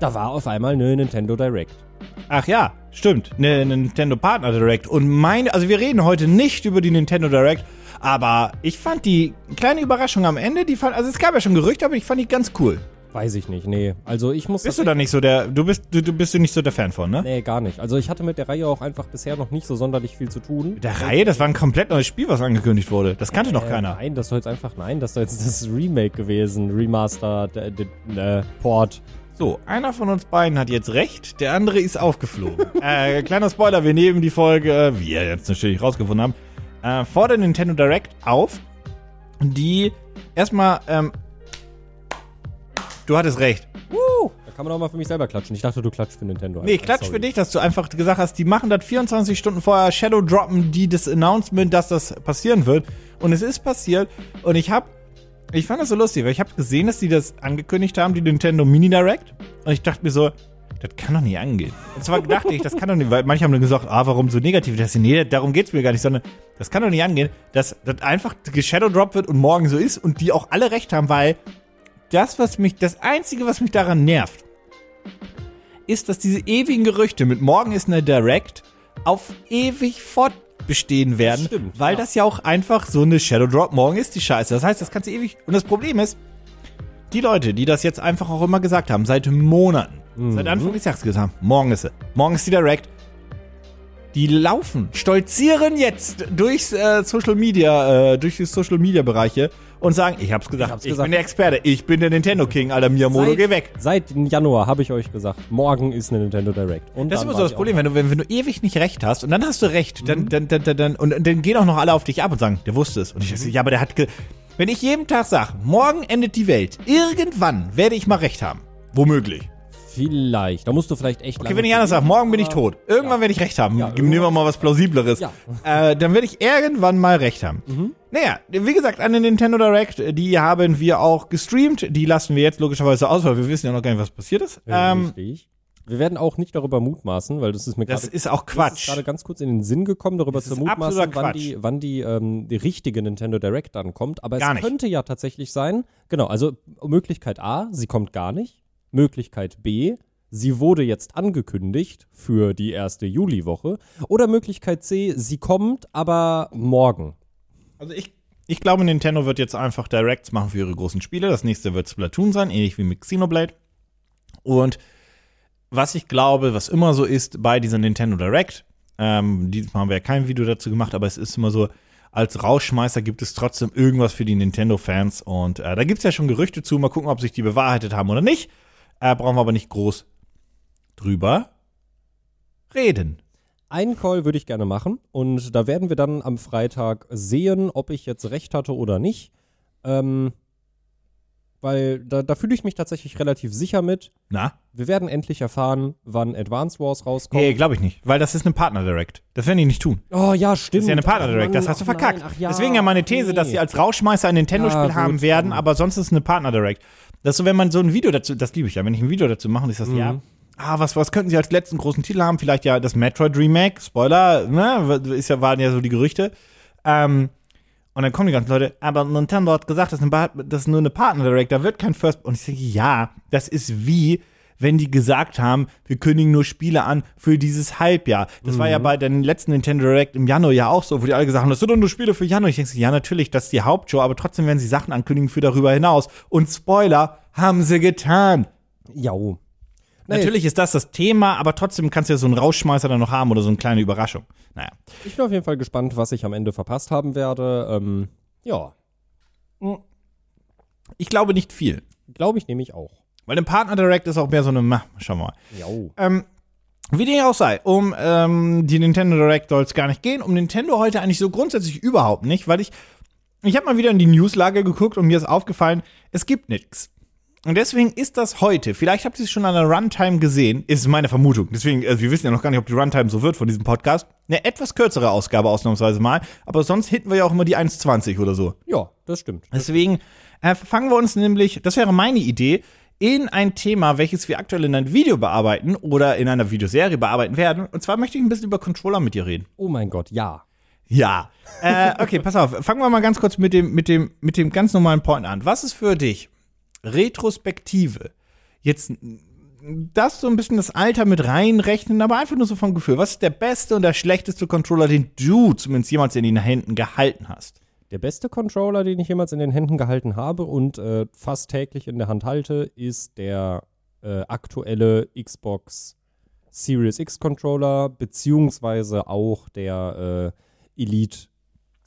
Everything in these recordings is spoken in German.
Da war auf einmal eine Nintendo Direct. Ach ja, stimmt. Eine Nintendo Partner Direct. Und meine, also wir reden heute nicht über die Nintendo Direct, aber ich fand die kleine Überraschung am Ende, die fand, also es gab ja schon Gerüchte, aber ich fand die ganz cool. Weiß ich nicht, nee. Also ich muss Bist du da nicht so der, du bist, du, du bist du nicht so der Fan von, ne? Nee, gar nicht. Also ich hatte mit der Reihe auch einfach bisher noch nicht so sonderlich viel zu tun. Mit der Reihe, das war ein komplett neues Spiel, was angekündigt wurde. Das kannte noch Äh, keiner. Nein, das soll jetzt einfach, nein, das soll jetzt das Remake gewesen, Remaster, äh, Port. So, einer von uns beiden hat jetzt recht, der andere ist aufgeflogen. äh, kleiner Spoiler, wir nehmen die Folge, äh, wie wir jetzt natürlich rausgefunden haben, äh, vor der Nintendo Direct auf, die erstmal, ähm, du hattest recht. Uh, da kann man auch mal für mich selber klatschen. Ich dachte, du klatscht für Nintendo. Nee, ich klatsch für dich, dass du einfach gesagt hast, die machen das 24 Stunden vorher, Shadow droppen die das Announcement, dass das passieren wird. Und es ist passiert. Und ich hab, ich fand das so lustig, weil ich habe gesehen, dass die das angekündigt haben, die Nintendo Mini Direct. Und ich dachte mir so, das kann doch nicht angehen. Und zwar dachte ich, das kann doch nicht, weil manche haben dann gesagt, ah, warum so negativ? Das, nee, darum geht's mir gar nicht, sondern das kann doch nicht angehen, dass das einfach Shadow Drop wird und morgen so ist und die auch alle recht haben, weil das, was mich, das Einzige, was mich daran nervt, ist, dass diese ewigen Gerüchte mit morgen ist eine Direct auf ewig fortbestehen werden, Stimmt, weil ja. das ja auch einfach so eine Shadow Drop morgen ist die Scheiße. Das heißt, das kannst du ewig und das Problem ist, die Leute, die das jetzt einfach auch immer gesagt haben, seit Monaten, seit Anfang des Jahres gesagt haben, morgen ist sie, morgen ist die Direct, die laufen, stolzieren jetzt durchs äh, Social Media, äh, durch die Social Media Bereiche und sagen, ich hab's gesagt, ich, hab's gesagt. bin der Experte, ich bin der Nintendo King, Alter, Miyamoto, geh weg. Seit Januar habe ich euch gesagt, morgen ist eine Nintendo Direct. Und Das ist dann immer so das Problem, wenn du, wenn, wenn du ewig nicht recht hast und dann hast du recht, Mhm. dann, dann, dann, dann, dann, und dann gehen auch noch alle auf dich ab und sagen, der wusste es. Und ich Mhm. ja, aber der hat, ge wenn ich jeden Tag sag, morgen endet die Welt, irgendwann werde ich mal recht haben. Womöglich. Vielleicht. Da musst du vielleicht echt Okay, wenn ich anders sage, morgen bin ich tot. Irgendwann werde ich recht haben. Ja, Nehmen wir mal was Plausibleres. Ja. Äh, dann werde ich irgendwann mal recht haben. Naja, wie gesagt, an den Nintendo Direct, die haben wir auch gestreamt. Die lassen wir jetzt logischerweise aus, weil wir wissen ja noch gar nicht, was passiert ist. Ähm, Richtig. Wir werden auch nicht darüber mutmaßen, weil das ist mir das gerade ist auch das ist Quatsch. gerade ganz kurz in den Sinn gekommen, darüber Das zu mutmaßen, wann die, wann die, ähm, die richtige Nintendo Direct dann kommt. Aber Gar es nicht. könnte ja tatsächlich sein, genau, also Möglichkeit A, sie kommt gar nicht. Möglichkeit B, sie wurde jetzt angekündigt für die erste Juliwoche. Oder Möglichkeit C, sie kommt, aber morgen. Also ich, ich glaube, Nintendo wird jetzt einfach Directs machen für ihre großen Spiele. Das nächste wird Splatoon sein, ähnlich wie mit Xenoblade. Und was ich glaube, was immer so ist bei dieser Nintendo Direct, ähm, diesmal haben wir ja kein Video dazu gemacht, aber es ist immer so, als Rausschmeißer gibt es trotzdem irgendwas für die Nintendo-Fans. Und äh, da gibt es ja schon Gerüchte zu. Mal gucken, ob sich die bewahrheitet haben oder nicht. Äh, brauchen wir aber nicht groß drüber reden. Einen Call würde ich gerne machen und da werden wir dann am Freitag sehen, ob ich jetzt recht hatte oder nicht. Ähm, weil da, da fühle ich mich tatsächlich relativ sicher mit. Na? Wir werden endlich erfahren, wann Advance Wars rauskommt. Nee, glaube ich nicht. Weil das ist eine Partner-Direct. Das werden die nicht tun. Oh ja, stimmt. Das ist ja eine Partner Direct, das hast du nein, verkackt. ach ja, Deswegen ja meine These, nee. dass sie als Rauschmeißer ein Nintendo-Spiel Ja, haben werden, aber sonst ist es eine Partner Direct. Das ist so, wenn man so ein Video dazu, das liebe ich ja, wenn ich ein Video dazu mache, ist das ja. Mhm. Ah, was, was könnten sie als letzten großen Titel haben? Vielleicht ja das Metroid Remake, Spoiler, ne? Ist ja, waren ja so die Gerüchte. Ähm, und dann kommen die ganzen Leute, aber Nintendo hat gesagt, das ist, eine, das ist nur eine Partner Direct, da wird kein First. Und ich denke, ja, das ist wie, wenn die gesagt haben, wir kündigen nur Spiele an für dieses Halbjahr. Das war ja bei den letzten Nintendo Direct im Januar ja auch so, wo die alle gesagt haben, das sind doch nur Spiele für Januar. Ich denke, ja, natürlich, das ist die Hauptshow, aber trotzdem werden sie Sachen ankündigen für darüber hinaus. Und Spoiler, haben sie getan. Nee, Natürlich ist das das Thema, aber trotzdem kannst du ja so einen Rausschmeißer dann noch haben oder so eine kleine Überraschung. Naja. Ich bin auf jeden Fall gespannt, was ich am Ende verpasst haben werde. Ähm, ja, Ich glaube nicht viel. glaube ich nämlich auch. Weil im Partner Direct ist auch mehr so eine, schau mal. Ähm, wie dem auch sei, um ähm, die Nintendo Direct soll es gar nicht gehen. Um Nintendo heute eigentlich so grundsätzlich überhaupt nicht, weil ich, ich habe mal wieder in die Newslage geguckt und mir ist aufgefallen, es gibt nichts. Und deswegen ist das heute, vielleicht habt ihr es schon an der Runtime gesehen, ist meine Vermutung. Deswegen, also wir wissen ja noch gar nicht, ob die Runtime so wird von diesem Podcast. Eine etwas kürzere Ausgabe ausnahmsweise mal, aber sonst hinten wir ja auch immer die 1,20 oder so. Ja, das stimmt. Deswegen äh, fangen wir uns nämlich, das wäre meine Idee, in ein Thema, welches wir aktuell in einem Video bearbeiten oder in einer Videoserie bearbeiten werden. Und zwar möchte ich ein bisschen über Controller mit dir reden. Oh mein Gott, ja. Ja. äh, okay, pass auf. Fangen wir mal ganz kurz mit dem, mit dem, mit dem ganz normalen Point an. Was ist für dich Retrospektive jetzt das so ein bisschen das Alter mit reinrechnen, aber einfach nur so vom Gefühl. Was ist der beste und der schlechteste Controller, den du zumindest jemals in den Händen gehalten hast? Der beste Controller, den ich jemals in den Händen gehalten habe und äh, fast täglich in der Hand halte, ist der äh, aktuelle Xbox Series X Controller, beziehungsweise auch der äh, Elite,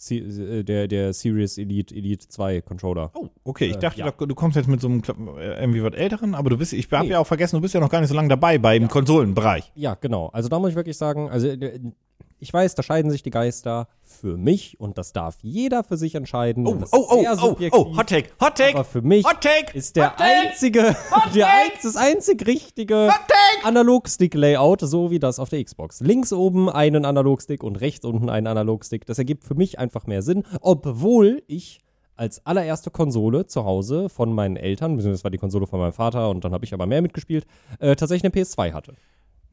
äh, der, der Series Elite Elite 2 Controller. Oh, okay. Ich Äh, dachte, ja. du kommst jetzt mit so einem äh, irgendwie was älteren, aber du bist, ich habe Nee. ja auch vergessen, du bist ja noch gar nicht so lange dabei beim Konsolenbereich. Ja, genau. Also da muss ich wirklich sagen, also äh, ich weiß, da scheiden sich die Geister für mich und das darf jeder für sich entscheiden. Oh, oh, ist oh, sehr oh, oh, Hot Take, Hot Take, Aber für mich Hot Take, ist der Hot Take, einzige, der ein, das einzig richtige Analogstick-Layout, so wie das auf der Xbox. Links oben einen Analogstick und rechts unten einen Analogstick. Das ergibt für mich einfach mehr Sinn, obwohl ich als allererste Konsole zu Hause von meinen Eltern, beziehungsweise das war die Konsole von meinem Vater und dann habe ich aber mehr mitgespielt, äh, tatsächlich eine PS2 hatte.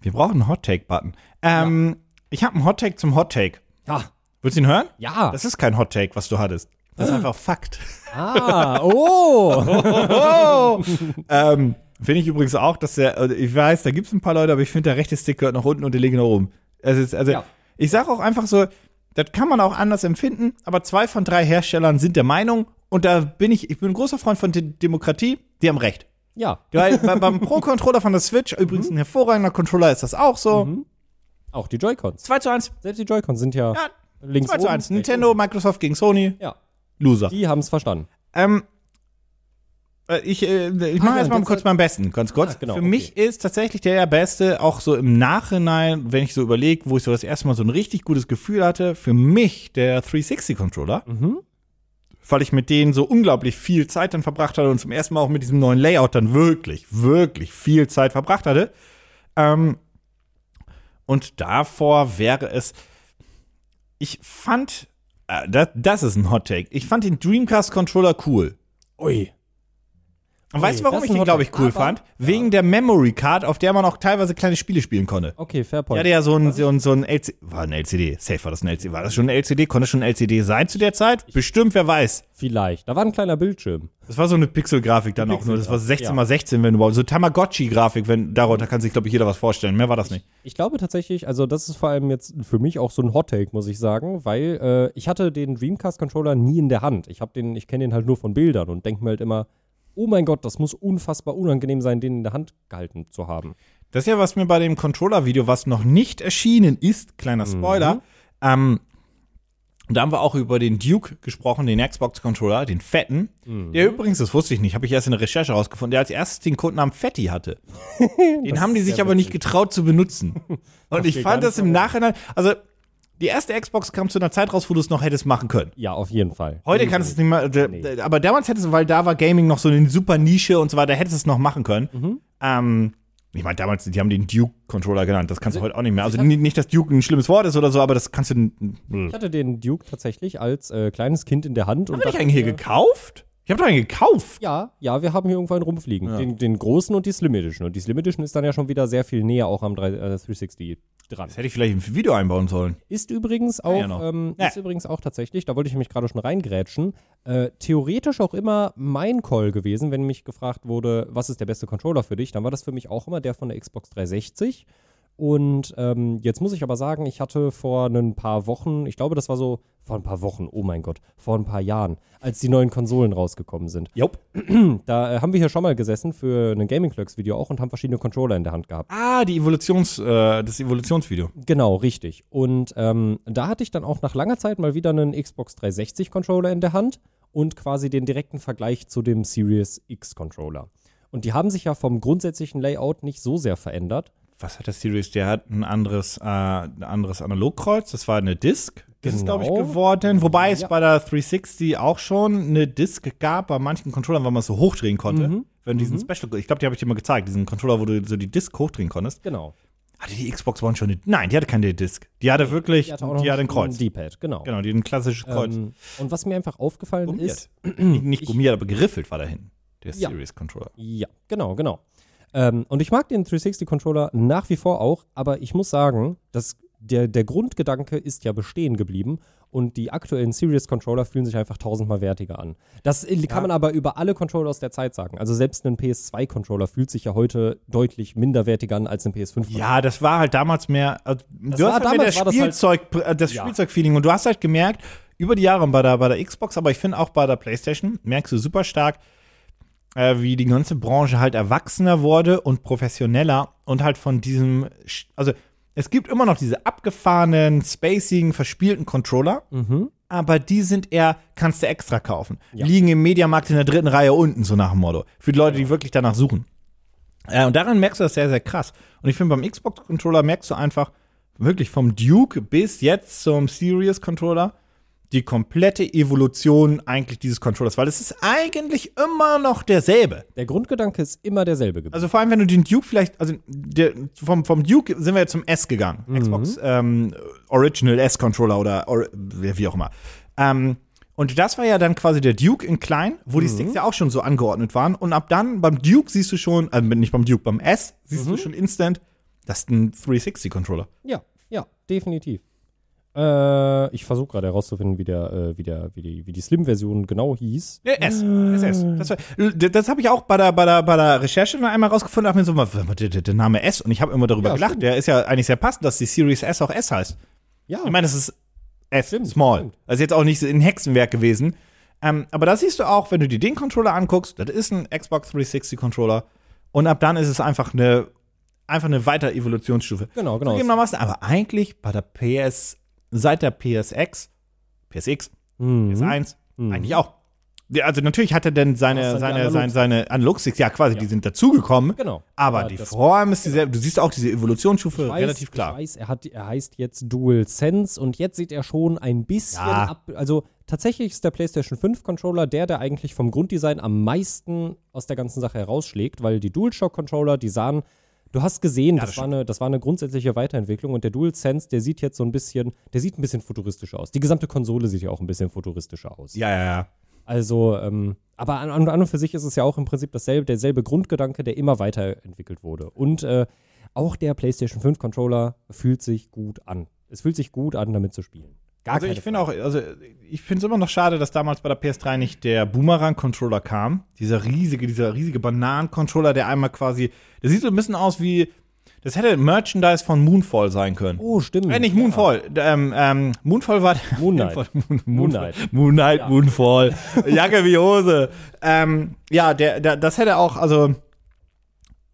Wir brauchen einen Hot Take-Button. Ähm, ich habe einen Hot Take zum Hot Take. Ja, Willst du ihn hören? ja. Das ist kein Hot Take, was du hattest. Das ist einfach Fakt. Ah, oh. Oh! ähm, finde ich übrigens auch, dass der, also ich weiß, da gibt es ein paar Leute, aber ich finde, der rechte Stick gehört nach unten und der linke nach oben. Also, ist, also Ja. ich sage auch einfach so, das kann man auch anders empfinden, aber zwei von drei Herstellern sind der Meinung, und da bin ich, ich bin ein großer Freund von De Demokratie, die haben recht. ja, Weil bei, beim Pro-Controller von der Switch, übrigens ein hervorragender Controller ist das auch so. Auch die Joy-Cons. 2 zu 1. Selbst die Joy-Cons sind ja, Ja, links 2 zu oben, 1. rechts Nintendo, Microsoft gegen Sony. Ja, Loser. die haben es verstanden. Ähm, äh, ich äh, ich mache ja, erstmal kurz meinen besten, ganz kurz. Ah, genau, Für okay. mich ist tatsächlich der beste, auch so im Nachhinein, wenn ich so überlege, wo ich so das erste Mal so ein richtig gutes Gefühl hatte, für mich der 360-Controller. Mhm. Weil ich mit denen so unglaublich viel Zeit dann verbracht hatte und zum ersten Mal auch mit diesem neuen Layout dann wirklich, wirklich viel Zeit verbracht hatte. Ähm, und davor wäre es, ich fand, äh, das, das ist ein Hot Take, ich fand den Dreamcast-Controller cool. Ui. Und weißt du, warum ich den, glaube ich, cool Aber- fand? Wegen der Memory Card, auf der man auch teilweise kleine Spiele spielen konnte. Okay, fair Der point. hatte ja so ein, so ein, so ein LCD, war ein LCD, safe war das ein LCD, war das schon ein LCD, konnte schon ein LCD sein zu der Zeit? Bestimmt, wer weiß. Vielleicht. Da war ein kleiner Bildschirm. Das war so eine Pixel-Grafik dann auch nur, das war 16 ja. mal 16, wenn überhaupt, so Tamagotchi-Grafik, wenn, darunter kann sich, glaube ich, jeder was vorstellen, mehr war das nicht. Ich glaube tatsächlich, also das ist vor allem jetzt für mich auch so ein Hot Take, muss ich sagen, weil äh, ich hatte den Dreamcast Controller nie in der Hand. Ich habe den, ich kenne den halt nur von Bildern und denke mir halt immer, oh mein Gott, das muss unfassbar unangenehm sein, den in der Hand gehalten zu haben. Das ist ja, was mir bei dem Controller-Video, was noch nicht erschienen ist, kleiner Spoiler, ähm, da haben wir auch über den Duke gesprochen, den Xbox-Controller, den fetten. Der übrigens, das wusste ich nicht, habe ich erst in der Recherche rausgefunden, der als erstes den Codenamen Fatty hatte. den haben die sich aber nicht getraut zu benutzen. Und ich fand das im Nachhinein, also die erste Xbox kam zu einer Zeit raus, wo du es noch hättest machen können. Ja, auf jeden Fall. Heute kannst du es nicht mehr, d- Nee. aber damals hättest du, weil da war Gaming noch so eine super Nische und so weiter, hättest du es noch machen können. Mhm. Ähm, ich meine, damals, die haben den Duke-Controller genannt, das kannst du heute auch nicht mehr. Also nicht, dass Duke ein schlimmes Wort ist oder so, aber das kannst du. Ich hatte den Duke tatsächlich als äh, kleines Kind in der Hand. Haben und wir nicht hier gekauft? Ich habe doch einen gekauft. Ja, ja, wir haben hier irgendwo einen rumfliegen. Ja. Den, den großen und die Slim Edition. Und die Slim Edition ist dann ja schon wieder sehr viel näher auch am 3, äh, 360 dran. Das hätte ich vielleicht im Video einbauen sollen. Ist übrigens auch, ja noch. ähm, Ja. ist übrigens auch tatsächlich, da wollte ich mich gerade schon reingrätschen, äh, theoretisch auch immer mein Call gewesen, wenn mich gefragt wurde, was ist der beste Controller für dich, dann war das für mich auch immer der von der Xbox 360. Und ähm, jetzt muss ich aber sagen, ich hatte vor ein paar Wochen, ich glaube, das war so vor ein paar Wochen, oh mein Gott, vor ein paar Jahren, als die neuen Konsolen rausgekommen sind. Jupp. Da äh, haben wir hier schon mal gesessen für ein Gaming Clerks Video auch und haben verschiedene Controller in der Hand gehabt. Ah, die Evolutions, äh, das Evolutionsvideo. Genau, richtig. Und ähm, da hatte ich dann auch nach langer Zeit mal wieder einen Xbox 360 Controller in der Hand und quasi den direkten Vergleich zu dem Series X Controller. Und die haben sich ja vom grundsätzlichen Layout nicht so sehr verändert. Was hat der Series? Der hat ein anderes, äh, ein anderes Analogkreuz. Das war eine Disk. Das ist, glaube ich, Genau. geworden. Wobei es Ja. bei der 360 auch schon eine Disk gab, bei manchen Controllern, weil man es so hochdrehen konnte. Mhm. Wenn diesen Special, ich glaube, die habe ich dir mal gezeigt, diesen Controller, wo du so die Disk hochdrehen konntest. Genau. Hatte die Xbox One schon eine, Nein, die hatte keine Disk. Die hatte wirklich, die hatte hatte, auch noch ein Kreuz. D-Pad, genau. Genau, die hat ein klassisches Kreuz. Ähm, und was mir einfach aufgefallen gummiert. ist, nicht gummiert, aber geriffelt war dahin. Der Ja. Series Controller. Ja, genau, genau. Ähm, und ich mag den 360-Controller nach wie vor auch, aber ich muss sagen, das der, der Grundgedanke ist ja bestehen geblieben und die aktuellen Series Controller fühlen sich einfach tausendmal wertiger an. Das kann man aber über alle Controller aus der Zeit sagen. Also selbst ein PS2-Controller fühlt sich ja heute deutlich minderwertiger an als ein PS5. Ja, das war halt damals mehr. Also, du war hast halt mehr das damals war das halt- Spielzeug, äh, das Ja. Spielzeug-Feeling und du hast halt gemerkt, über die Jahre bei der, bei der Xbox, aber ich finde auch bei der PlayStation, merkst du super stark, äh, wie die ganze Branche halt erwachsener wurde und professioneller und halt von diesem, also es gibt immer noch diese abgefahrenen, spacigen, verspielten Controller, Mhm. aber die sind eher, kannst du extra kaufen. Ja. Liegen im Mediamarkt in der dritten Reihe unten, so nach dem Motto. Für die Leute, die wirklich danach suchen. Äh, und daran merkst du das sehr, sehr krass. Und ich finde, beim Xbox-Controller merkst du einfach wirklich vom Duke bis jetzt zum Series-Controller die komplette Evolution eigentlich dieses Controllers, weil es ist eigentlich immer noch derselbe. Der Grundgedanke ist immer derselbe geblieben. Also vor allem, wenn du den Duke vielleicht, also der, vom, vom Duke sind wir jetzt zum S gegangen. Xbox ähm, Original S-Controller oder or, wie auch immer. Ähm, und das war ja dann quasi der Duke in klein, wo die Sticks ja auch schon so angeordnet waren. Und ab dann beim Duke siehst du schon, äh, nicht beim Duke, beim S siehst du schon instant, das ist ein 360-Controller. Ja, ja, definitiv. Äh, ich versuche gerade herauszufinden, wie, der, äh, wie, der, wie die, wie die Slim-Version genau hieß. Ja, S. SS. Das, war- das habe ich auch bei der, bei, der, bei der Recherche dann einmal rausgefunden. Hab mir so, was- was- der, der, Name S. Und ich habe immer darüber Ja, gelacht. stimmt. Der ist ja eigentlich sehr passend, dass die Series S auch S heißt. Ja, Ich meine, das ist S, Stimmt, small. stimmt. Ist jetzt auch nicht ein Hexenwerk gewesen. Ähm, aber da siehst du auch, wenn du dir den Controller anguckst, das ist ein Xbox 360 Controller. Und ab dann ist es einfach eine, einfach eine weitere Evolutionsstufe. genau, genau. Zugegebenermaßen, aber eigentlich bei der PS, seit der PSX, PSX, Mhm. PS1, eigentlich auch. Ja, Also natürlich hat er denn seine, seine, seine, seine Analogsticks, ja quasi, die sind dazugekommen. Genau. Aber Ja, die Form ist dieselbe. Du siehst auch diese Evolutionsstufe weiß, relativ klar. Ich weiß, er, hat, er heißt jetzt Dual Sense und jetzt sieht er schon ein bisschen Ja. ab. Also tatsächlich ist der PlayStation 5 Controller der, der eigentlich vom Grunddesign am meisten aus der ganzen Sache herausschlägt, weil die DualShock Controller, die sahen, du hast gesehen, das das, war eine, das war eine grundsätzliche Weiterentwicklung und der DualSense, der sieht jetzt so ein bisschen, der sieht ein bisschen futuristischer aus. Die gesamte Konsole sieht ja auch ein bisschen futuristischer aus. Ja, ja, ja. Also, ähm, aber an, an an und für sich ist es ja auch im Prinzip dasselbe, derselbe Grundgedanke, der immer weiterentwickelt wurde. Und äh, auch der PlayStation 5 Controller fühlt sich gut an. Es fühlt sich gut an, damit zu spielen. Gar Also ich finde auch, also ich finde es immer noch schade, dass damals bei der PS3 nicht der Boomerang-Controller kam. Dieser riesige, dieser riesige Bananen-Controller, der einmal quasi, der sieht so ein bisschen aus wie, das hätte Merchandise von Moonfall sein können. Oh, stimmt. Äh, nicht Moonfall. Ähm, ähm, Moonfall war der Moon Knight. Moon, Moon Knight. Moon Knight, Moonfall. Jacke wie Hose. Ähm, ja, der, der, das hätte auch, also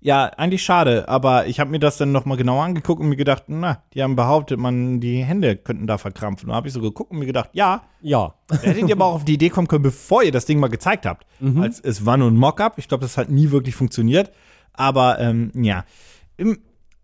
ja, eigentlich schade, aber ich habe mir das dann nochmal genauer angeguckt und mir gedacht, na, die haben behauptet, man, die Hände könnten da verkrampfen. Und habe ich so geguckt und mir gedacht, ja, Ja. da hättet ihr aber auch auf die Idee kommen können, bevor ihr das Ding mal gezeigt habt. Als es war nur ein Mock-up. Ich glaube, das hat nie wirklich funktioniert. Aber ähm, ja. Im,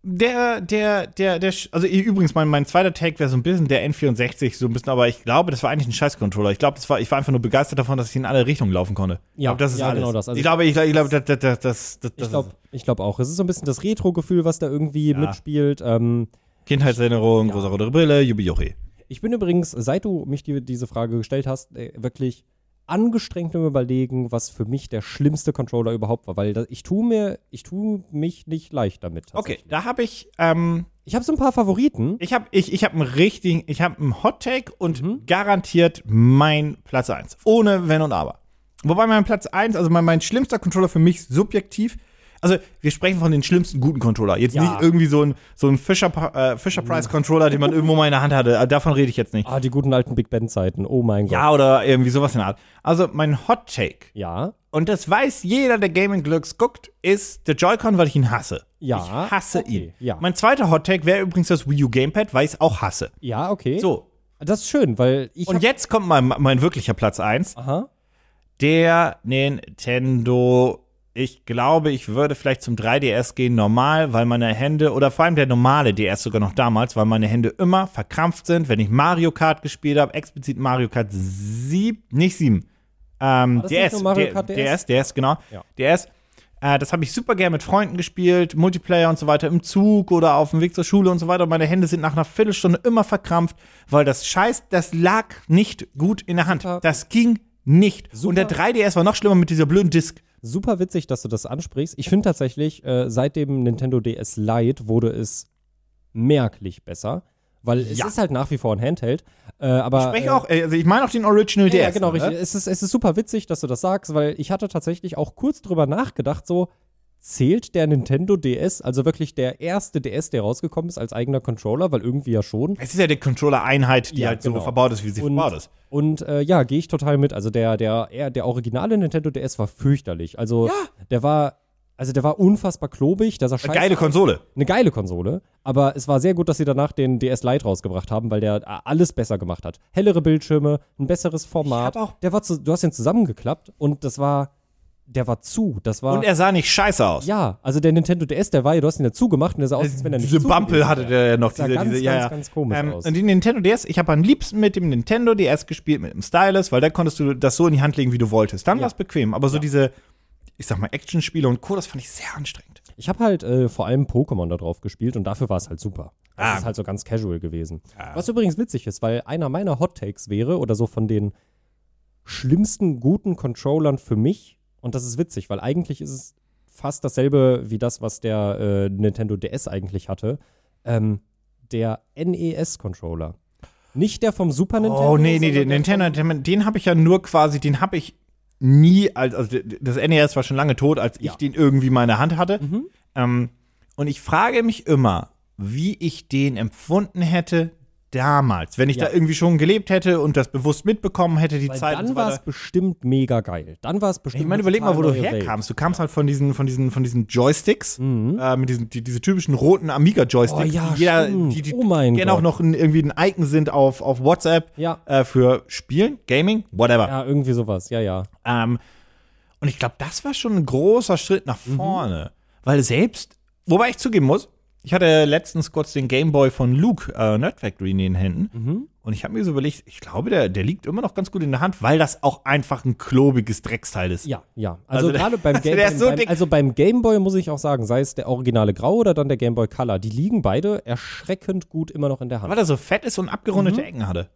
der, der, der, der, also übrigens, mein, mein zweiter Take wäre so ein bisschen der N64, so ein bisschen, aber ich glaube, das war eigentlich ein Scheiß-Controller. Ich glaube, das war, ich war einfach nur begeistert davon, dass ich in alle Richtungen laufen konnte. Ich Ja, glaube, das ist ja, alles. genau das. Also ich glaube, ich, glaube, ich glaube, das, das, das, das, Ich glaube ich glaub auch. Es ist so ein bisschen das Retro-Gefühl, was da irgendwie mitspielt. Ähm, Kindheitserinnerung, rosa rote Brille, Jubi Jochi. ich bin übrigens, seit du mich die, diese Frage gestellt hast, äh, wirklich angestrengt im Überlegen, was für mich der schlimmste Controller überhaupt war, weil da, ich tue mir, ich tue mich nicht leicht damit. Okay, da habe ich, ähm, Ich habe so ein paar Favoriten. Ich habe ich, ich hab einen richtigen, ich habe einen Hot Take und Mhm. garantiert mein Platz 1. Ohne Wenn und Aber. Wobei mein Platz 1, also mein, mein schlimmster Controller für mich subjektiv, also wir sprechen von den schlimmsten guten Controller. Jetzt Ja. nicht irgendwie so ein, so ein Fisher, äh, Fisher Price Controller, den man irgendwo mal in der Hand hatte. Äh, Davon rede ich jetzt nicht. Ah, die guten alten Big Ben-Zeiten. Oh mein Gott. Ja, oder irgendwie sowas in der Art. Also mein Hot Take, Ja. und das weiß jeder, der Gaming Glücks guckt, ist der Joy-Con, weil ich ihn hasse. Ja, Ich hasse okay, ihn. ja. Mein zweiter Hot Take wäre übrigens das Wii U Gamepad, weil ich es auch hasse. Ja, okay. So, Das ist schön, weil ich. Und jetzt kommt mein, mein wirklicher Platz 1. Aha. Der Nintendo. Ich glaube, ich würde vielleicht zum 3DS gehen, normal, weil meine Hände, oder vor allem der normale DS sogar noch damals, weil meine Hände immer verkrampft sind, wenn ich Mario Kart gespielt habe, explizit Mario Kart 7, nicht 7, ähm, DS, DS? DS, DS, genau, Ja. DS. Äh, das habe ich super gern mit Freunden gespielt, Multiplayer und so weiter, im Zug oder auf dem Weg zur Schule und so weiter. Und meine Hände sind nach einer Viertelstunde immer verkrampft, weil das Scheiß, das lag nicht gut in der Hand. Super. Das ging nicht. Und Super. der 3DS war noch schlimmer mit dieser blöden Disk. Super witzig, dass du das ansprichst. Ich finde tatsächlich, äh, seit dem Nintendo DS Lite wurde es merklich besser, weil es Ja. ist halt nach wie vor ein Handheld. Äh, aber, Spreche äh, auch, also ich meine auch den Original DS. ja, genau, richtig. Es ist, es ist super witzig, dass du das sagst, weil ich hatte tatsächlich auch kurz drüber nachgedacht, so, zählt der Nintendo DS, also wirklich der erste DS, der rausgekommen ist, als eigener Controller, weil irgendwie ja schon. Es ist ja die Controller-Einheit, die Ja, halt genau. so verbaut ist, wie sie Und- verbaut ist. Und äh, ja, gehe ich total mit. Also der, der, er- der originale Nintendo DS war fürchterlich. Also der war, also der war unfassbar klobig, der sah Eine geile. Konsole. eine geile Konsole, aber es war sehr gut, dass sie danach den DS Lite rausgebracht haben, weil der äh, alles besser gemacht hat. Hellere Bildschirme, ein besseres Format. Ich hab auch- der war zu, du hast ihn zusammengeklappt und das war, der war zu. Das war Und er sah nicht scheiße aus. ja, also der Nintendo DS, der war ja, du hast ihn ja zugemacht und der sah aus, als wenn er nicht diese zu gewesen hatte wäre. der ja noch. Sah Diese, ganz, diese, ja, ganz, ja. ganz komisch ähm, aus. Und den Nintendo DS, ich habe am liebsten mit dem Nintendo DS gespielt, mit dem Stylus, weil da konntest du das so in die Hand legen, wie du wolltest. Dann war es bequem. Aber so diese, ich sag mal, Actionspiele und Co., das fand ich sehr anstrengend. Ich habe halt äh, vor allem Pokémon da drauf gespielt und dafür war es halt super. Das Ah. ist halt so ganz casual gewesen. Was übrigens witzig ist, weil einer meiner Hot Takes wäre oder so von den schlimmsten guten Controllern für mich und das ist witzig, weil eigentlich ist es fast dasselbe wie das, was der äh, Nintendo DS eigentlich hatte. Ähm, der NES-Controller. Nicht der vom Super Nintendo. Oh, nee, nee, den Nintendo, den, den habe ich ja nur quasi, den habe ich nie, als, also das NES war schon lange tot, als ich Ja. den irgendwie in meiner Hand hatte. Mhm. Ähm, und ich frage mich immer, wie ich den empfunden hätte damals, wenn ich Ja. da irgendwie schon gelebt hätte und das bewusst mitbekommen hätte, die Weil Zeit dann so war es bestimmt mega geil. Dann war es bestimmt. Ich meine, eine überleg mal, wo du herkamst. Du kamst halt von diesen, von diesen, von diesen Joysticks, Mhm. äh, mit diesen, die, diese typischen roten Amiga-Joysticks, Oh ja, die jeder, die, die Oh mein gerne auch Gott. noch ein, irgendwie ein Icon sind auf, auf WhatsApp Ja. äh, für Spielen, Gaming, whatever. Ja, irgendwie sowas, ja, ja. Ähm, und ich glaube, das war schon ein großer Schritt nach Mhm. vorne. Weil selbst, wobei ich zugeben muss, ich hatte letztens kurz den Gameboy von Luke, äh, Nerd Factory, in den Händen. Mhm. Und ich habe mir so überlegt, ich glaube, der, der liegt immer noch ganz gut in der Hand, weil das auch einfach ein klobiges Drecksteil ist. Ja, ja. Also, Also gerade beim, also Game, der ist so beim, also beim Game Boy muss ich auch sagen, sei es der originale Grau oder dann der Game Boy Color, die liegen beide erschreckend gut immer noch in der Hand. Weil er so fett ist und abgerundete Ecken hatte.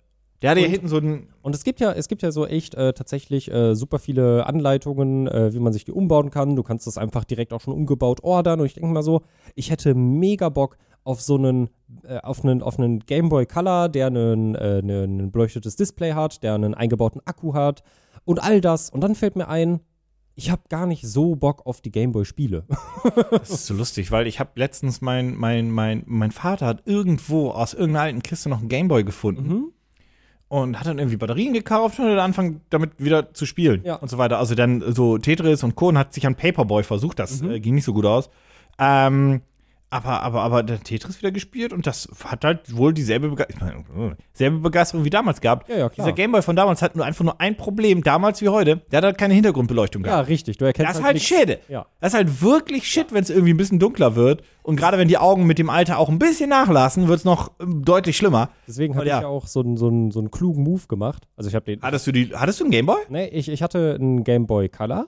Der hatte ja hinten so einen. Und es gibt ja, es gibt ja so echt äh, tatsächlich äh, super viele Anleitungen, äh, wie man sich die umbauen kann. Du kannst das einfach direkt auch schon umgebaut ordern. Und ich denke mal so, ich hätte mega Bock auf so einen, äh, auf einen, auf einen Game Boy Color, der einen, äh, ein beleuchtetes Display hat, der einen eingebauten Akku hat und all das. Und dann fällt mir ein, ich habe gar nicht so Bock auf die Game Boy Spiele. Das ist so lustig, weil ich habe letztens mein, mein, mein, mein Vater hat irgendwo aus irgendeiner alten Kiste noch einen Gameboy gefunden. Mhm. Und hat dann irgendwie Batterien gekauft und hat dann angefangen, damit wieder zu spielen Ja. und so weiter. Also dann so Tetris und Co. und hat sich an Paperboy versucht, das äh, ging nicht so gut aus. Ähm, aber, aber, aber der Tetris wieder gespielt und das hat halt wohl dieselbe, Bege ich meine, äh, selbe Begeisterung wie damals gehabt. Ja, ja, klar. Dieser Gameboy von damals hat nur einfach nur ein Problem, damals wie heute. Der hat halt keine Hintergrundbeleuchtung ja, gehabt. richtig. Du erkennst Das ist halt nichts. Shit. Ja. Das ist halt wirklich Shit, wenn es irgendwie ein bisschen dunkler wird. Und gerade wenn die Augen mit dem Alter auch ein bisschen nachlassen, wird es noch ähm, deutlich schlimmer. Deswegen habe ja. ich ja auch so einen so einen- so einen klugen Move gemacht. Also ich habe den. Hattest du die, hattest du einen Gameboy? Nee, ich, ich hatte einen Game Boy Color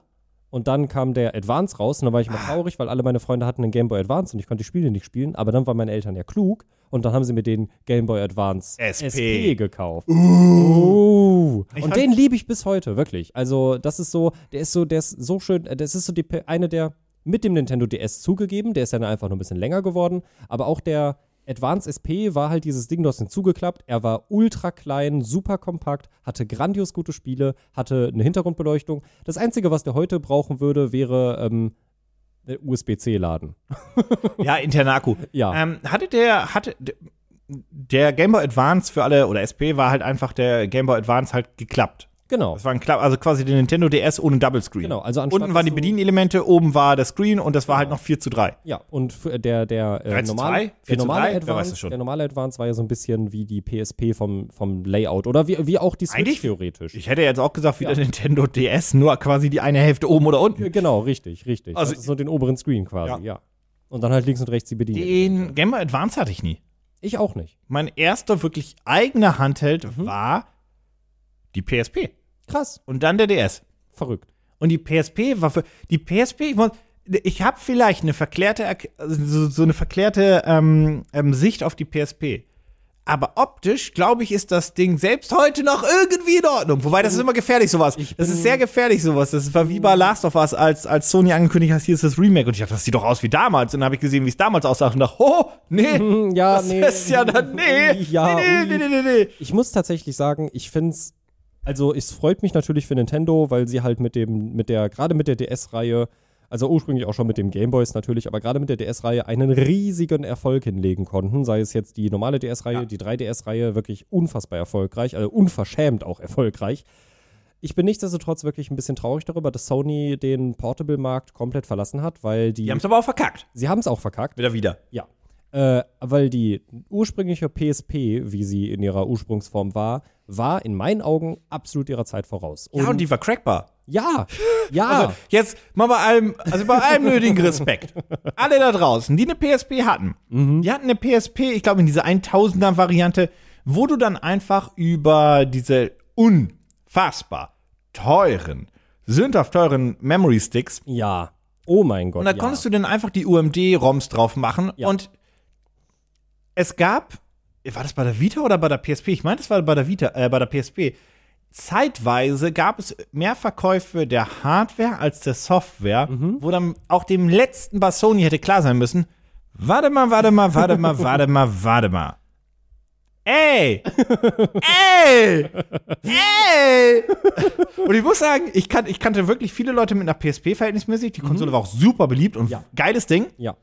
und dann kam der Advance raus und dann war ich immer Ah. traurig, weil alle meine Freunde hatten einen Game Boy Advance und ich konnte die Spiele nicht spielen, aber dann waren meine Eltern ja klug und dann haben sie mir den Game Boy Advance SP. gekauft. Uh. Ich Und den liebe ich bis heute, wirklich. Also, das ist so, der ist so, der ist so schön, äh, das ist so die, eine der mit dem Nintendo DS zugegeben, der ist dann einfach nur ein bisschen länger geworden, aber auch der Advance SP war halt dieses Ding, du hast ihn zugeklappt. Er war ultra klein, super kompakt, hatte grandios gute Spiele, hatte eine Hintergrundbeleuchtung. Das Einzige, was der heute brauchen würde, wäre ähm, USB-C-Laden. Ja, interner Akku. Ja. Ähm, hatte der, hatte der Game Boy Advance für alle, oder SP war halt einfach der Game Boy Advance halt geklappt. Genau. Das war ein Klapp, also quasi der Nintendo DS ohne Double Screen. Genau, also Unten waren die Bedienelemente, oben war der Screen und das war halt noch 4 zu 3. Ja, und für der, der, äh, 3 zu normale, 2? 4 der, normale 3? Wer weiß es Advance, der normale Advance war ja so ein bisschen wie die PSP vom, vom Layout oder wie, wie auch die Switch Eigentlich- theoretisch. Ich hätte jetzt auch gesagt, wie Ja. der Nintendo DS, nur quasi die eine Hälfte oben oder unten. genau, richtig, richtig. Also- das ist so den oberen Screen quasi, Ja. ja. Und dann halt links und rechts die Bedienung. Den Game Boy Advance hatte ich nie. Ich auch nicht. Mein erster wirklich eigener Handheld Mhm. war die PSP. Krass, Und dann der DS. verrückt. Und die PSP war für. Die PSP, ich, muss- ich habe vielleicht eine verklärte, Erk- so, so eine verklärte ähm, ähm, Sicht auf die PSP. Aber optisch, glaube ich, ist das Ding selbst heute noch irgendwie in Ordnung. Wobei, das ist immer gefährlich, sowas. Das ist sehr gefährlich, sowas. Das war wie bei Last of Us, als, als Sony angekündigt hat, hier ist das Remake. Und ich dachte, das sieht doch aus wie damals. Und dann habe ich gesehen, wie es damals aussah und dachte, oh, nee, Ja, das nee. ist ja dann, nee, Ja, nee, nee, nee, nee, nee. Ich muss tatsächlich sagen, ich finde es, also es freut mich natürlich für Nintendo, weil sie halt mit dem, mit der, gerade mit der DS-Reihe, also ursprünglich auch schon mit dem Gameboys natürlich, aber gerade mit der DS-Reihe einen riesigen Erfolg hinlegen konnten. Sei es jetzt die normale DS-Reihe, die 3DS-Reihe, wirklich unfassbar erfolgreich, also unverschämt auch erfolgreich. Ich bin nichtsdestotrotz wirklich ein bisschen traurig darüber, dass Sony den Portable-Markt komplett verlassen hat, weil die. Die haben es aber auch verkackt. sie haben es auch verkackt. Wieder, wieder. Ja. Äh, weil die ursprüngliche PSP, wie sie in ihrer Ursprungsform war, war in meinen Augen absolut ihrer Zeit voraus. Ja, und die war crackbar. ja, ja, Also jetzt mal bei allem, also bei allem nötigen Respekt. Alle da draußen, die eine PSP hatten, die hatten eine PSP, ich glaube in dieser 1000er Variante, wo du dann einfach über diese unfassbar teuren, sündhaft teuren Memory Sticks ja. Oh mein Gott. und da ja. konntest du dann einfach die UMD-ROMs drauf machen Ja. und es gab, war das bei der Vita oder bei der PSP? Ich meine, das war bei der Vita, äh, bei der PSP. Zeitweise gab es mehr Verkäufe der Hardware als der Software, Mhm. wo dann auch dem letzten bei Sony hätte klar sein müssen. Warte mal, warte mal, warte mal, warte mal, warte mal. Ey! Ey! Ey! Und ich muss sagen, ich, kan ich kannte wirklich viele Leute mit einer PSP verhältnismäßig. Die Konsole war auch super beliebt und Mhm. Ja. geiles Ding. Ja.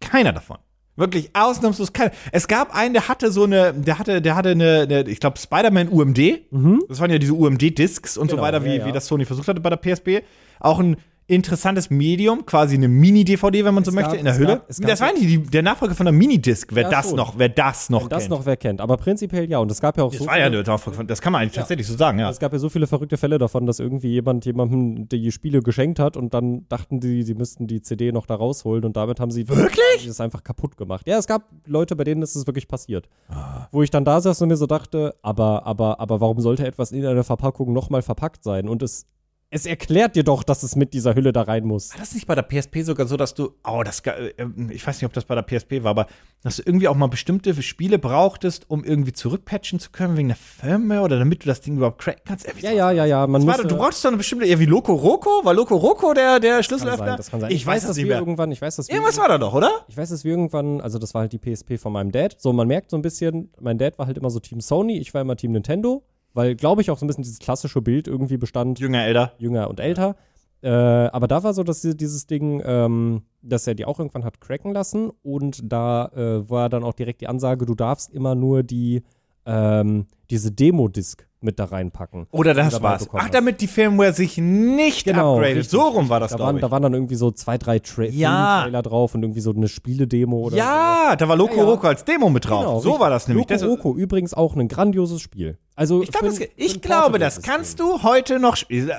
Keiner davon. Wirklich ausnahmslos keiner. Es gab einen, der hatte so eine, der hatte, der hatte eine, eine ich glaube, Spider-Man UMD. Das waren ja diese UMD-Discs und so Genau, weiter, wie, ja, ja. wie das Sony versucht hatte bei der PSP. Auch ein interessantes Medium, quasi eine Mini-DVD, wenn man so Es möchte, gab- in der Hülle. gab- das war eigentlich die, der Nachfolger von der Minidisc, wer Ja, das schon. noch, wer das noch Wenn das kennt. noch wer kennt. Aber prinzipiell ja. Und es gab ja auch das so war ja viele, eine Nachfolger von, das kann man eigentlich tatsächlich so sagen, ja. es gab ja so viele verrückte Fälle davon, dass irgendwie jemand jemandem die Spiele geschenkt hat und dann dachten die, sie müssten die CD noch da rausholen und damit haben sie Wirklich? das einfach kaputt gemacht. Ja, es gab Leute, bei denen ist es wirklich passiert. Ah. Wo ich dann da saß und mir so dachte, aber, aber, aber warum sollte etwas in einer Verpackung nochmal verpackt sein? Und es, es erklärt dir doch, dass es mit dieser Hülle da rein muss. War das nicht bei der PSP sogar so, dass du, oh, das, äh, ich weiß nicht, ob das bei der PSP war, aber dass du irgendwie auch mal bestimmte Spiele brauchtest, um irgendwie zurückpatchen zu können wegen der Firmware oder damit du das Ding überhaupt cracken kannst? Äh, wie Ja, ja, ja, ja. Man war, musste, du brauchst doch eine bestimmte, ja, wie Loco Roco? War Loco Roco der, der Schlüsselöffner? sein, das kann sein. Ich, weiß das dass nicht wir mehr. irgendwann, ich weiß, dass wir Irgendwas war da doch, oder? Ich weiß, dass wir irgendwann, also das war halt die PSP von meinem Dad. So, man merkt so ein bisschen, mein Dad war halt immer so Team Sony, ich war immer Team Nintendo, weil, glaube ich, auch so ein bisschen dieses klassische Bild irgendwie bestand, Jünger, älter. jünger und älter. Äh, aber da war so, dass sie- dieses Ding, ähm, dass er die auch irgendwann hat cracken lassen und da äh, war dann auch direkt die Ansage, du darfst immer nur die, ähm, diese Demo-Disc mit da reinpacken. Oder das war's. Ach, hast. damit die Firmware sich nicht Genau, upgradet. richtig, so rum war das, Da waren, ich. da waren dann irgendwie so zwei, drei Tra Ja. Trailer drauf und irgendwie so eine Spiele-Demo oder so. ja, da war Loco Ja, ja. Roco als Demo mit drauf. Genau, so richtig. war das nämlich. Loco Roco übrigens auch ein grandioses Spiel. Also Ich, glaub, das, ich glaube, das kannst du heute noch spielen.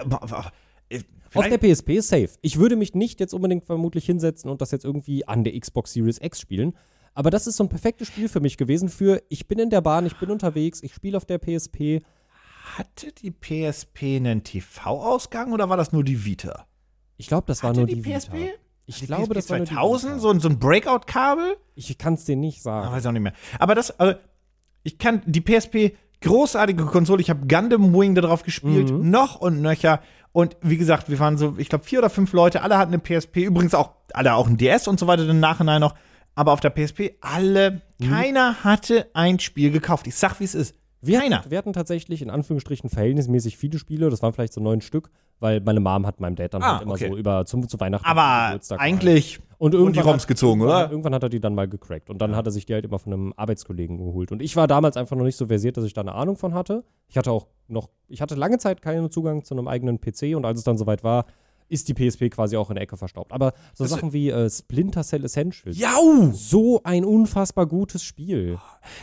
Auf der PSP safe. Ich würde mich nicht jetzt unbedingt vermutlich hinsetzen und das jetzt irgendwie an der Xbox Series X spielen. Aber das ist so ein perfektes Spiel für mich gewesen für, ich bin in der Bahn, ich bin unterwegs, ich spiele auf der PSP. Hatte die PSP einen TV-Ausgang oder war das nur die Vita? Ich glaube, das war Hatte nur die die, PSP? Vita. Ich Die glaube, PSP das war nur die 2000, Vita. so, ein- so ein Breakout-Kabel? Ich kann es dir nicht Ah, sagen. weiß auch nicht mehr. Aber das, also, ich kann die PSP, großartige Konsole, ich habe Gundam Wing darauf gespielt, Mhm. noch und nöcher. Und wie gesagt, wir waren so, ich glaube, vier oder fünf Leute, alle hatten eine PSP, übrigens auch, alle auch ein DS und so weiter, im Nachhinein noch. Aber auf der PSP, alle, Mhm. keiner hatte ein Spiel gekauft. Ich sag, wie es ist. Wir Keiner. hatten, wir hatten tatsächlich in Anführungsstrichen verhältnismäßig viele Spiele. Das waren vielleicht so neun Stück, weil meine Mom hat meinem Dad dann Ah, halt immer okay. so über zum, zu Weihnachten. Aber Geburtstag eigentlich Und wurden die ROMs hat- gezogen, oder? Irgendwann hat er die dann mal gecrackt. Und dann hat er sich die halt immer von einem Arbeitskollegen geholt. Und ich war damals einfach noch nicht so versiert, dass ich da eine Ahnung von hatte. Ich hatte auch noch, ich hatte lange Zeit keinen Zugang zu einem eigenen PC und als es dann soweit war, ist die PSP quasi auch in der Ecke verstaubt. Aber so Sachen wie äh, Splinter Cell Essentials. Jau! So ein unfassbar gutes Spiel.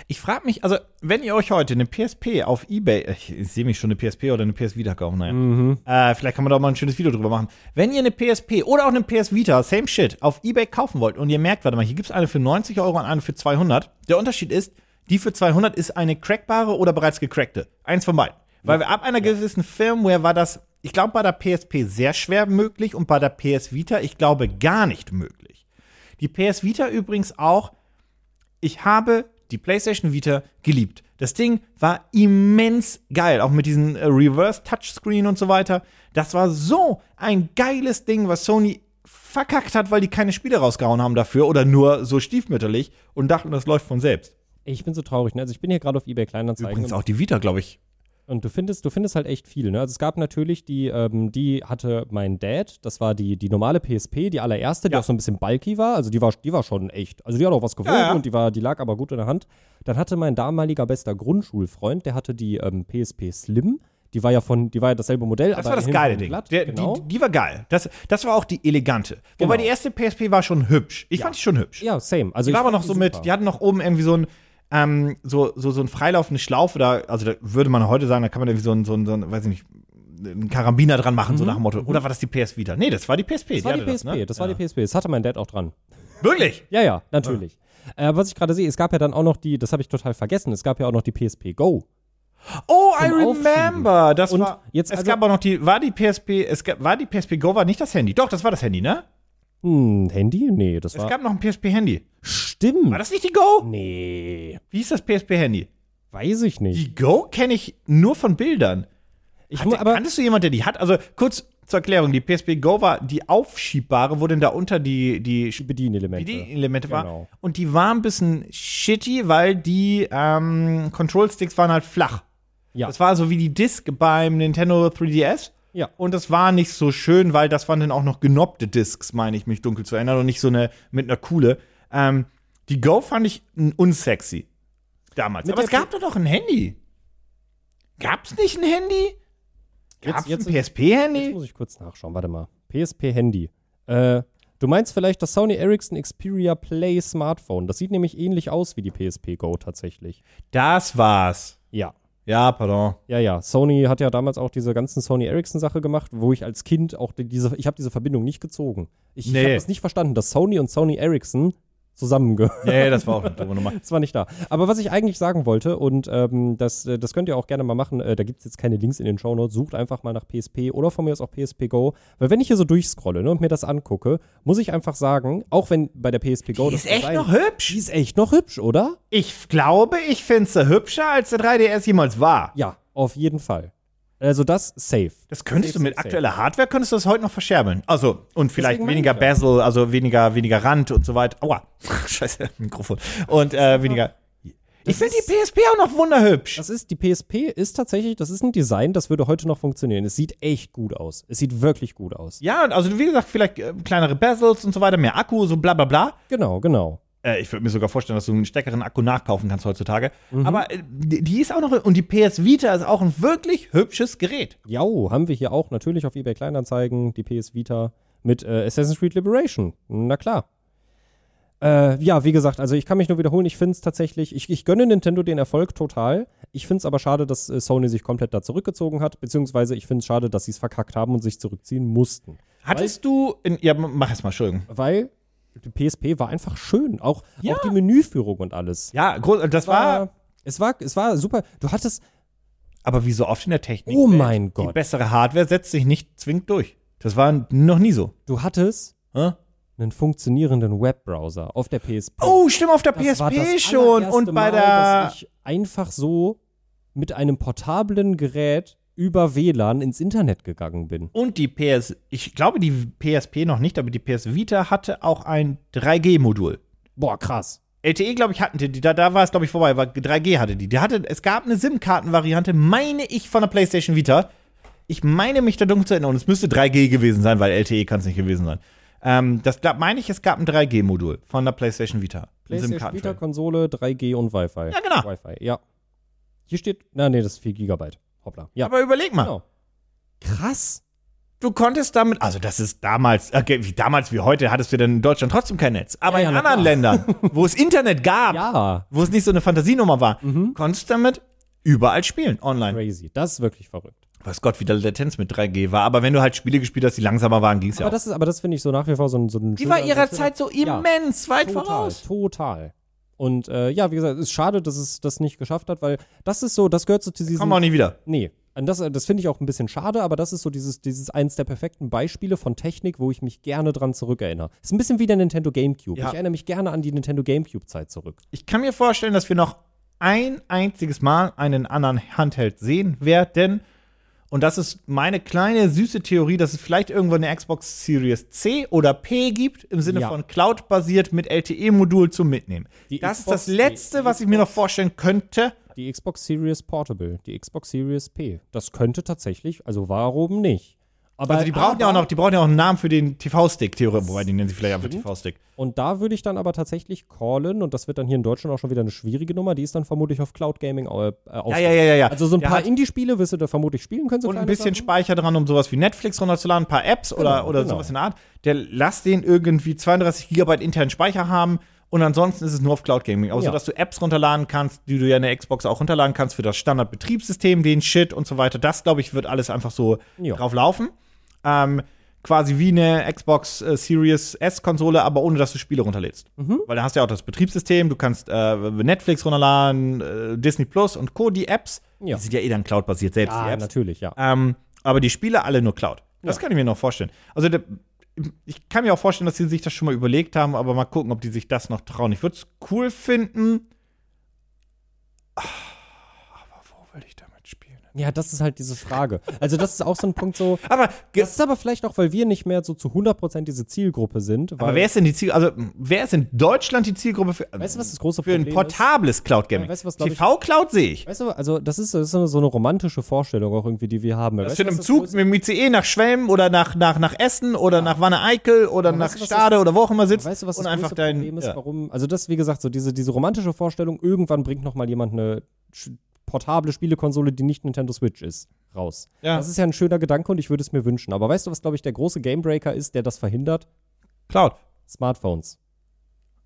Ich frage mich, also, wenn ihr euch heute eine PSP auf Ebay, ich, ich sehe mich schon eine PSP oder eine PS Vita kaufen, naja. Mhm. Äh, vielleicht kann man da mal ein schönes Video drüber machen. Wenn ihr eine PSP oder auch eine PS Vita, same shit, auf Ebay kaufen wollt und ihr merkt, warte mal, hier gibt es eine für 90 Euro und eine für 200. Der Unterschied ist, die für 200 ist eine crackbare oder bereits gecrackte. Eins von beiden. Weil wir ab einer gewissen Firmware war das, ich glaube, bei der PSP sehr schwer möglich und bei der PS Vita, ich glaube, gar nicht möglich. Die PS Vita übrigens auch, ich habe die PlayStation Vita geliebt. Das Ding war immens geil, auch mit diesem äh, Reverse Touchscreen und so weiter. Das war so ein geiles Ding, was Sony verkackt hat, weil die keine Spiele rausgehauen haben dafür oder nur so stiefmütterlich und dachten, das läuft von selbst. Ich bin so traurig. Ne? Also ich bin hier gerade auf eBay Kleinanzeigen. Übrigens auch die Vita, glaube ich. Und du findest, du findest halt echt viel, ne? Also es gab natürlich die, ähm, die hatte mein Dad, das war die, die normale PSP, die allererste, die Ja. auch so ein bisschen bulky war. Also die war, die war schon echt. Also die hat auch was gewogen Ja, ja. und die war, die lag aber gut in der Hand. Dann hatte mein damaliger bester Grundschulfreund, der hatte die ähm, PSP Slim. Die war ja von, die war ja dasselbe Modell. Das war das geile Ding. Glatt, Der, genau. die, die war geil. Das, das war auch die elegante. Wobei Genau. die erste PSP war schon hübsch. Ich fand die schon hübsch. ja, same. Also Die war aber noch so die mit, super. die hatten noch oben irgendwie so ein, ähm, so, so, so ein freilaufende Schlaufe da, also da würde man heute sagen, da kann man irgendwie so ein, so ein, so ein weiß ich nicht, einen Karabiner dran machen, so nach dem Motto. Oder war das die PS Vita? Nee, das war die PSP. Mhm. Das war die PSP, das, ne? war die PSP. Das hatte mein Dad auch dran. Wirklich? Ja, ja, natürlich. Äh, was ich gerade sehe, es gab ja dann auch noch die, das habe ich total vergessen, es gab ja auch noch die PSP Go. Oh, I remember. Das Und war, jetzt es also- gab auch noch die, war die PSP, es gab, war die PSP Go, war nicht das Handy. Doch, das war das Handy, ne? Hm, Handy? Nee, das Es war. gab noch ein PSP-Handy. Stimmt. War das nicht die Go? Nee, Wie hieß das PSP-Handy? weiß ich nicht. Die Go kenne ich nur von Bildern. Ich Hatte, aber kanntest du jemanden, der die hat? Also kurz zur Erklärung, die PSP Go war die aufschiebbare, wo denn da unter die, die die Bedienelemente. Bedienelemente war. Genau. Und die war ein bisschen shitty, weil die ähm, Control-Sticks waren halt flach. Ja. Das war so wie die Disc beim Nintendo 3DS. Ja. Und das war nicht so schön, weil das waren dann auch noch genoppte Discs, meine ich, mich dunkel zu erinnern, und nicht so eine mit einer Kuhle. Ähm, die Go fand ich unsexy. Damals. Mit Aber es gab doch noch ein Handy. Gab's nicht ein Handy? Gab's jetzt- ein Jetzt PSP-Handy? muss ich kurz nachschauen. Warte mal. PSP-Handy. Äh, du meinst vielleicht das Sony Ericsson Xperia Play Smartphone. Das sieht nämlich ähnlich aus wie die PSP Go tatsächlich. Das war's. Ja. Ja, pardon. Ja, ja. Sony hat ja damals auch diese ganzen Sony Ericsson-Sache gemacht, wo ich als Kind auch die, diese, ich habe diese Verbindung nicht gezogen. Ich, ich Nee. habe das nicht verstanden, dass Sony und Sony Ericsson zusammengehören. Nee, das war auch eine dumme Nummer. Das war nicht da. Aber was ich eigentlich sagen wollte, und ähm, das, äh, das könnt ihr auch gerne mal machen, äh, da gibt es jetzt keine Links in den Shownotes, sucht einfach mal nach PSP oder von mir aus auch PSP Go. Weil wenn ich hier so durchscrolle ne, und mir das angucke, muss ich einfach sagen, auch wenn bei der PSP Go Die das ist echt Design- noch hübsch. Die ist echt noch hübsch, oder? Ich glaube, ich finde sie hübscher, als der 3DS jemals war. Ja, auf jeden Fall. Also das safe. Das könntest Safe, du mit safe, aktueller Hardware könntest du das heute noch verscherbeln. Also und vielleicht weniger. Bezel, also weniger weniger Rand und so weiter. Aua, scheiße Mikrofon und äh, weniger. Ich finde die PSP auch noch wunderhübsch. Das ist, die PSP ist tatsächlich, das ist ein Design, das würde heute noch funktionieren. Es sieht echt gut aus. Es sieht wirklich gut aus. Ja, also wie gesagt, vielleicht äh, kleinere Bezels und so weiter, mehr Akku, so bla bla bla. Genau, genau. Äh, ich würde mir sogar vorstellen, dass du einen stärkeren Akku nachkaufen kannst heutzutage. Mhm. Aber äh, die, ist auch noch und die PS Vita ist auch ein wirklich hübsches Gerät. Jo, haben wir hier auch natürlich auf eBay Kleinanzeigen die PS Vita mit äh, Assassin's Creed Liberation. Na klar. Äh, ja, wie gesagt, also ich kann mich nur wiederholen, ich finde es tatsächlich, ich, ich gönne Nintendo den Erfolg total. Ich finde es aber schade, dass äh, Sony sich komplett da zurückgezogen hat, beziehungsweise ich finde es schade, dass sie es verkackt haben und sich zurückziehen mussten. Hattest du in, ja, mach es mal, Entschuldigung. Weil die PSP war einfach schön, auch, Ja. auch die Menüführung und alles. Ja, groß, das war es war, es war super. Du hattest, Aber wie so oft in der Technik. Oh mein Die Gott. bessere Hardware setzt sich nicht zwingend durch. Das war noch nie so. du hattest Hä? einen funktionierenden Webbrowser auf der PSP. Oh, stimmt, auf der Das war PSP schon. Und bei Mal, der. dass ich einfach so mit einem portablen Gerät über WLAN ins Internet gegangen bin. Und die PS. Ich glaube, die PSP noch nicht, aber die PS Vita hatte auch ein 3G-Modul. Boah, krass. LTE, glaube ich, hatten die. Da, da war es, glaube ich, vorbei. Aber 3G hatte die. die hatte, es gab eine SIM-Karten-Variante, meine ich, von der PlayStation Vita. Ich meine mich da dunkel zu erinnern. Und es müsste 3G gewesen sein, weil LTE kann es nicht gewesen sein. Ähm, das glaub, meine ich, es gab ein 3G-Modul von der PlayStation Vita. PlayStation SIM-Karten- Vita Konsole, 3G und Wi-Fi. Ja, genau. Wi-Fi, ja. Hier steht, na nee, das ist 4 Gigabyte. Hoppla. Ja, Aber überleg mal. genau. Krass. Du konntest damit, also das ist damals, okay, wie damals wie heute, hattest du denn in Deutschland trotzdem kein Netz. Aber Ja, ja, in anderen Ländern, wo es Internet gab, Ja, wo es nicht so eine Fantasienummer war, Mhm. konntest du damit überall spielen, online. crazy. Das ist wirklich verrückt. Weiß Gott, wie der Latenz mit 3G war. Aber wenn du halt Spiele gespielt hast, die langsamer waren, ging's ja Aber auch. das ist, aber das finde ich so nach wie vor so ein, so ein Die war ihrer Zeit so Ja. immens weit total, voraus. total. Und äh, ja, wie gesagt, es ist schade, dass es das nicht geschafft hat, weil das ist so, das gehört so zu diesem. Kommen wir auch nie wieder. Nee. Und das, das finde ich auch ein bisschen schade, aber das ist so dieses, dieses eins der perfekten Beispiele von Technik, wo ich mich gerne dran zurückerinnere. Ist ein bisschen wie der Nintendo GameCube. Ja. Ich erinnere mich gerne an die Nintendo GameCube-Zeit zurück. Ich kann mir vorstellen, dass wir noch ein einziges Mal einen anderen Handheld sehen werden. Und das ist meine kleine süße Theorie, dass es vielleicht irgendwann eine Xbox Series C oder P gibt, im Sinne Ja. von Cloud-basiert mit LTE-Modul zum Mitnehmen. Die das Xbox- ist das Letzte, die- die was ich mir noch vorstellen könnte. Die Xbox Series Portable, die Xbox Series P. Das könnte tatsächlich, also warum nicht? Aber, Also die brauchen ja auch aber- noch, die brauchen ja auch einen Namen für den TV-Stick, theoretisch, wobei die nennen sie vielleicht einfach. TV-Stick. Und da würde ich dann aber tatsächlich callen, und das wird dann hier in Deutschland auch schon wieder eine schwierige Nummer, die ist dann vermutlich auf Cloud Gaming äh, Ja, ja, ja, ja. Also so ein Der paar Indie-Spiele wirst du da vermutlich spielen können. So und ein bisschen Sachen. Speicher dran, um sowas wie Netflix runterzuladen, ein paar Apps oder, Genau, oder genau. sowas in der Art. Der lass den irgendwie 32 Gigabyte internen Speicher haben und ansonsten ist es nur auf Cloud Gaming. Außer Ja. dass du Apps runterladen kannst, die du ja in der Xbox auch runterladen kannst für das Standardbetriebssystem, den Shit und so weiter. Das, glaube ich, wird alles einfach so Ja. drauf laufen. Ähm, quasi wie eine Xbox äh, Series S-Konsole, aber ohne dass du Spiele runterlädst. Mhm. Weil da hast du ja auch das Betriebssystem, du kannst äh, Netflix runterladen, äh, Disney Plus und Co., die Apps. Ja. Die sind ja eh dann Cloud-basiert, selbst die Ja, Apps. natürlich, ja. Ähm, aber die Spiele alle nur Cloud. Das Ja. kann ich mir noch vorstellen. Also der, ich kann mir auch vorstellen, dass sie sich das schon mal überlegt haben, aber mal gucken, ob die sich das noch trauen. Ich würde es cool finden. Ah, Aber wo will ich spielen? Ja, das ist halt diese Frage. Also das ist auch so ein Punkt so, Aber, das ist aber vielleicht auch, weil wir nicht mehr so zu 100% diese Zielgruppe sind. Weil, aber wer ist denn die Ziel, also wer ist in Deutschland die Zielgruppe für, weißt du, was das große für ein ist? portables Cloud Gaming? Ja, weißt du, TV-Cloud sehe ich. Weißt du, also das ist, das ist so eine romantische Vorstellung auch irgendwie, die wir haben. Das Weißt sind du, im was Zug das mit dem ICE nach Schwelm oder nach, nach, nach Essen oder nach Wanne-Eickel oder Aber nach weißt du, Stade oder wo auch immer sitzt Weißt du, was das und einfach größte dein Problem ist? ja. Warum? Also das, wie gesagt, so diese, diese romantische Vorstellung, irgendwann bringt noch mal jemand eine portable Spielekonsole, die nicht Nintendo Switch ist, raus. Ja. Das ist ja ein schöner Gedanke und ich würde es mir wünschen. Aber weißt du, was, glaube ich, der große Gamebreaker ist, der das verhindert? Cloud. Smartphones.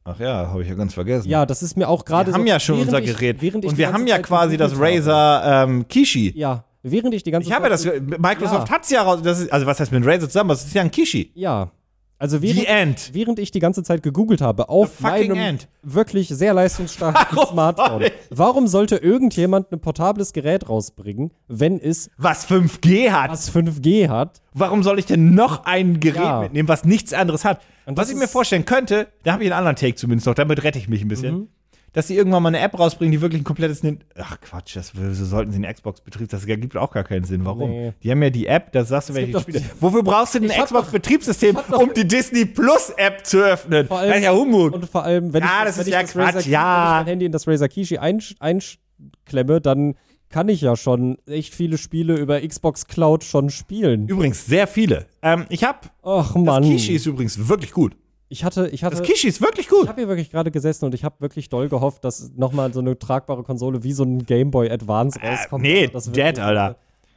Ach ja, habe ich ja ganz vergessen. Ja, das ist mir auch gerade wir haben so, ja schon unser Gerät. während ich und wir haben ja Zeit quasi das. Razer ähm, Kishi. Ja, während ich die ganze Ich habe ja das, Microsoft hat's ja raus, das ist, also was heißt mit Razer zusammen, das ist ja ein Kishi. Ja. Also während, End. während ich die ganze Zeit gegoogelt habe auf meinem end. wirklich sehr leistungsstarken Smartphone, warum sollte irgendjemand ein portables Gerät rausbringen, wenn es Was 5G hat. was 5G hat? Warum soll ich denn noch ein Gerät Ja. mitnehmen, was nichts anderes hat? Und Was ich mir vorstellen könnte, da habe ich einen anderen Take zumindest noch, damit rette ich mich ein bisschen. Mhm. Dass sie irgendwann mal eine App rausbringen, die wirklich ein komplettes. Nin- Ach Quatsch, das wieso sollten sie eine Xbox-Betrieb. Das gibt auch gar keinen Sinn. Warum? Nee. Die haben ja die App, da sagst du, welche Spiele. Wofür brauchst du denn ein Xbox-Betriebssystem, um die Disney Plus-App zu öffnen? Vor allem- das ist ja Humbug. Und vor allem, wenn Ja, ich, das wenn ist ich ja das Quatsch, Razer, ja. wenn ich mein Handy in das Razer Kishi einklemme, dann kann ich ja schon echt viele Spiele über Xbox Cloud schon spielen. Übrigens, sehr viele. Ähm, ich habe. Ach Das Mann. Kishi ist übrigens wirklich gut. Ich hatte, ich hatte, Das Kishi ist wirklich ich gut. habe hier wirklich gerade gesessen und ich habe wirklich doll gehofft, dass nochmal so eine tragbare Konsole wie so ein Game Boy Advance rauskommt. Äh, nee, Aber das dead, wirklich- Alter.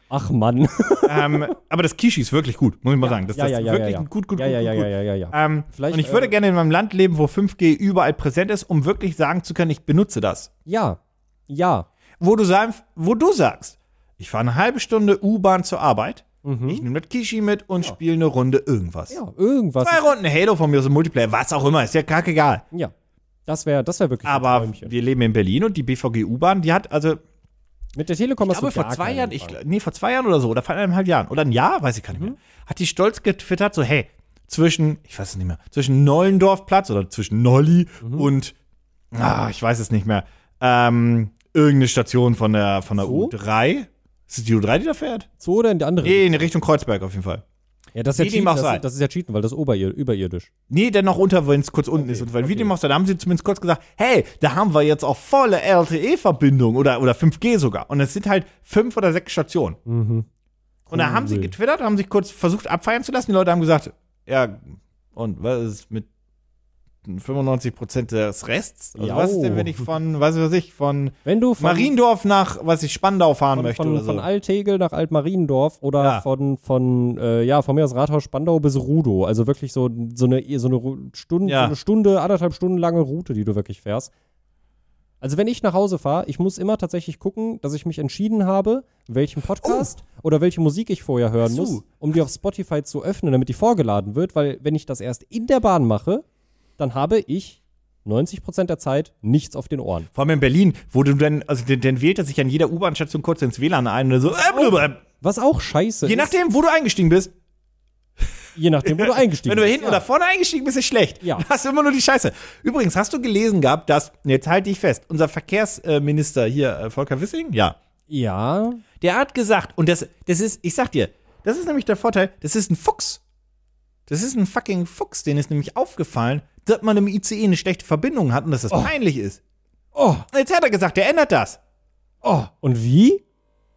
Ach Mann. ähm, aber das Kishi ist wirklich gut, muss ich mal sagen. Das, ja, das ja, ist ja, wirklich ja, ja. gut, gut, ja, gut, ja, gut, ja, ja, ja, ja, ja. Ähm, Vielleicht, und ich würde äh, gerne in meinem Land leben, wo 5G überall präsent ist, um wirklich sagen zu können, ich benutze das. Ja, ja. Wo du, wo du sagst, ich fahre eine halbe Stunde U-Bahn zur Arbeit, ich nehme das Kishi mit und spiele eine Runde irgendwas. Mhm. Ja, irgendwas. Zwei Runden Halo von mir aus dem Multiplayer, was auch immer, ist ja kackegal. Ja, das wäre das wär wirklich ein Aber Träumchen. wir leben in Berlin und die BVG U-Bahn, die hat also, Mit der Telekom hast du vor zwei Jahren, ich, nee, vor zwei Jahren oder so, oder vor eineinhalb Jahren, oder ein Jahr, weiß ich gar nicht Mhm. mehr, hat die stolz getwittert, so, hey, zwischen, ich weiß es nicht mehr, zwischen Nollendorfplatz oder zwischen Nolli Mhm. und, ah, ich weiß es nicht mehr, ähm, irgendeine Station von der, von der Zoo? U3. Ist es die U3, die da fährt? So oder in der andere Nee, in Richtung Kreuzberg auf jeden Fall. Ja, das ist ja, Wie dem cheaten, auch das, das ist ja cheaten, weil das ist oberir überirdisch. Nee, der noch unter, wenn es kurz unten ist. Und weil, wie okay. dem auch sei, da haben sie zumindest kurz gesagt, hey, da haben wir jetzt auch volle LTE-Verbindung oder, oder 5G sogar. Und es sind halt fünf oder sechs Stationen. Mhm. Und da haben sie getwittert, haben sich kurz versucht abfeiern zu lassen. Die Leute haben gesagt, ja, und was ist mit 95% des Rests? Also was ist denn, wenn ich von, was weiß ich, von Wenn du von, Mariendorf nach, was ich, Spandau fahren von, möchte von, oder so? von Altegel nach Altmariendorf oder Ja. von, von äh, ja, von mir aus Rathaus Spandau bis Rudow. Also wirklich so, so eine, so eine Stunde, Ja. so eine Stunde, anderthalb Stunden lange Route, die du wirklich fährst. Also wenn ich nach Hause fahre, ich muss immer tatsächlich gucken, dass ich mich entschieden habe, welchen Podcast oder welche Musik ich vorher hören muss, um die auf Spotify zu öffnen, damit die vorgeladen wird, weil wenn ich das erst in der Bahn mache, dann habe ich 90% der Zeit nichts auf den Ohren. Vor allem in Berlin, wo du dann, also dann, dann wählt er sich an jeder U-Bahn-Station kurz ins WLAN ein und so. Äh, Was auch scheiße Je ist, nachdem, wo du eingestiegen bist. je nachdem, wo du eingestiegen Wenn du bist. hinten oder vorne eingestiegen bist, ist schlecht. Ja. Du hast immer nur die Scheiße. Übrigens, hast du gelesen gehabt, dass, jetzt halte ich fest, unser Verkehrsminister hier, äh, Volker Wissing, ja, Ja, der hat gesagt, und das, das ist, ich sag dir, das ist nämlich der Vorteil, das ist ein Fuchs. Das ist ein fucking Fuchs, den ist nämlich aufgefallen, dass man im ICE eine schlechte Verbindung hat und dass das peinlich ist. Oh. Jetzt hat er gesagt, der ändert das. oh. Und wie?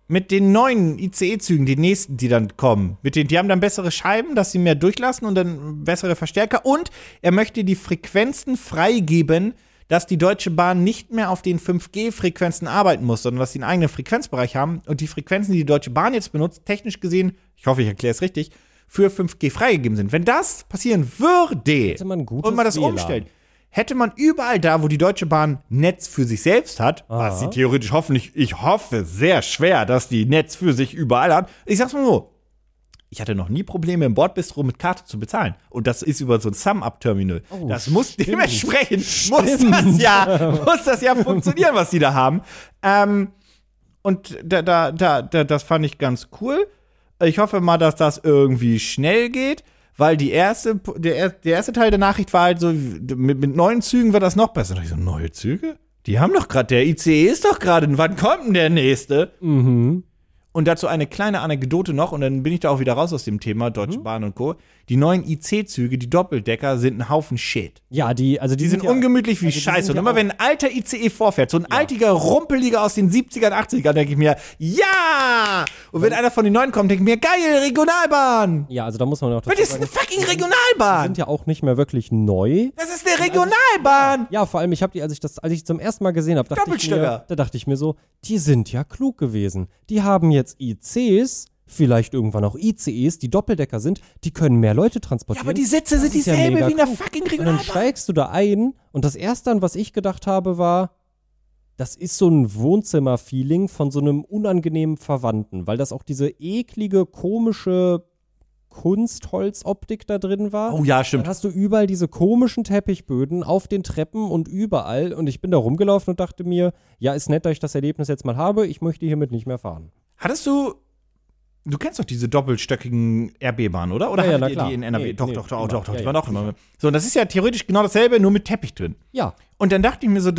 Mit den neuen ICE-Zügen, die nächsten, die dann kommen. Mit den, die haben dann bessere Scheiben, dass sie mehr durchlassen und dann bessere Verstärker. Und er möchte die Frequenzen freigeben, dass die Deutsche Bahn nicht mehr auf den 5G-Frequenzen arbeiten muss, sondern dass sie einen eigenen Frequenzbereich haben und die Frequenzen, die die Deutsche Bahn jetzt benutzt, technisch gesehen, ich hoffe, ich erkläre es richtig, für 5G freigegeben sind. Wenn das passieren würde Hätte man und man das WLAN. umstellt, hätte man überall da, wo die Deutsche Bahn Netz für sich selbst hat, was sie theoretisch hoffentlich, ich hoffe sehr schwer, dass die Netz für sich überall hat. Ich sag's mal so. Ich hatte noch nie Probleme im Bordbistro mit Karte zu bezahlen. Und das ist über so ein Sum-Up-Terminal. das muss dementsprechend, muss das ja, muss das ja funktionieren, was die da haben. Ähm, und da, da, da, da, das fand ich ganz cool. Ich hoffe mal, dass das irgendwie schnell geht, weil die erste, der, er- der erste Teil der Nachricht war halt so, mit, mit neuen Zügen wird das noch besser. Und ich so, neue Züge? Die haben doch gerade, der ICE ist doch gerade, wann kommt denn der nächste? Mhm. Und dazu eine kleine Anekdote noch, und dann bin ich da auch wieder raus aus dem Thema, Deutsche Bahn und Co. Die neuen IC-Züge, die Doppeldecker, sind ein Haufen Shit. Ja, die, also die, Die sind ja, ungemütlich wie also die Scheiße. sind Und ja immer wenn ein alter ICE vorfährt, so ein altiger, rumpeliger aus den 70ern, 80ern, denke ich mir, ja! Und wenn einer von den neuen kommt, denke ich mir, geil, Regionalbahn! Ja, also da muss man auch Das dazu ist eine fucking die Regionalbahn! sind ja auch nicht mehr wirklich neu. Das ist eine Regionalbahn! Ja, vor allem, ich habe die, als ich das, als ich zum ersten Mal gesehen habe, dachte ich mir, da dachte ich mir so, die sind ja klug gewesen. Die haben jetzt ICs, vielleicht irgendwann auch ICEs, die Doppeldecker sind, die können mehr Leute Ja, transportieren. aber die Sitze Das sind ja dieselbe mega wie in der fucking Und dann Regionalbahn. steigst du da ein und das erste an, was ich gedacht habe, war, das ist so ein Wohnzimmer-Feeling von so einem unangenehmen Verwandten, weil das auch diese eklige, komische Kunstholzoptik da drin war. Oh ja, Dann stimmt. hast du überall diese komischen Teppichböden auf den Treppen und überall. Und ich bin da rumgelaufen und dachte mir, ja, ist nett, dass ich das Erlebnis jetzt mal habe. Ich möchte hiermit nicht mehr fahren. Hattest du. Du kennst doch diese doppelstöckigen RB-Bahnen, oder? Oder Ja, ja, ihr klar. die in NRW? Nee, doch, nee, doch, doch, doch, doch, Ja, die waren auch immer. So, und das ist ja theoretisch genau dasselbe, nur mit Teppich drin. Ja, Und dann dachte ich mir so,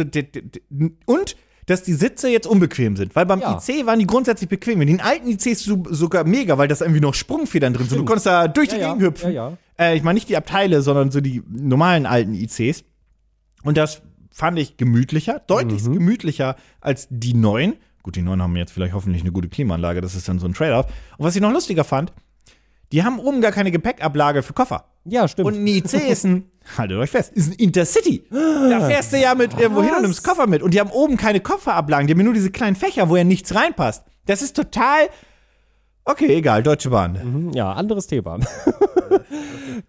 und dass die Sitze jetzt unbequem sind. Weil beim Ja. IC waren die grundsätzlich bequem. In den alten ICs so, sogar mega, weil das irgendwie noch Sprungfedern drin sind. Du konntest da durch die Ja, ja, Gegend hüpfen. ja, ja. Äh, ich meine nicht die Abteile, sondern so die normalen alten ICs. Und das fand ich gemütlicher, deutlich Mhm. gemütlicher als die neuen. Gut, die neuen haben jetzt vielleicht hoffentlich eine gute Klimaanlage, das ist dann so ein Trade-off. Und was ich noch lustiger fand, die haben oben gar keine Gepäckablage für Koffer. ja, stimmt. Und ein IC ist ein, haltet euch fest, ist ein Intercity. Da fährst du ja mit irgendwo hin und nimmst Koffer mit. Und die haben oben keine Kofferablagen, die haben nur diese kleinen Fächer, wo ja nichts reinpasst. Das ist total. Okay, egal, Deutsche Bahn. ja, anderes Thema. Wo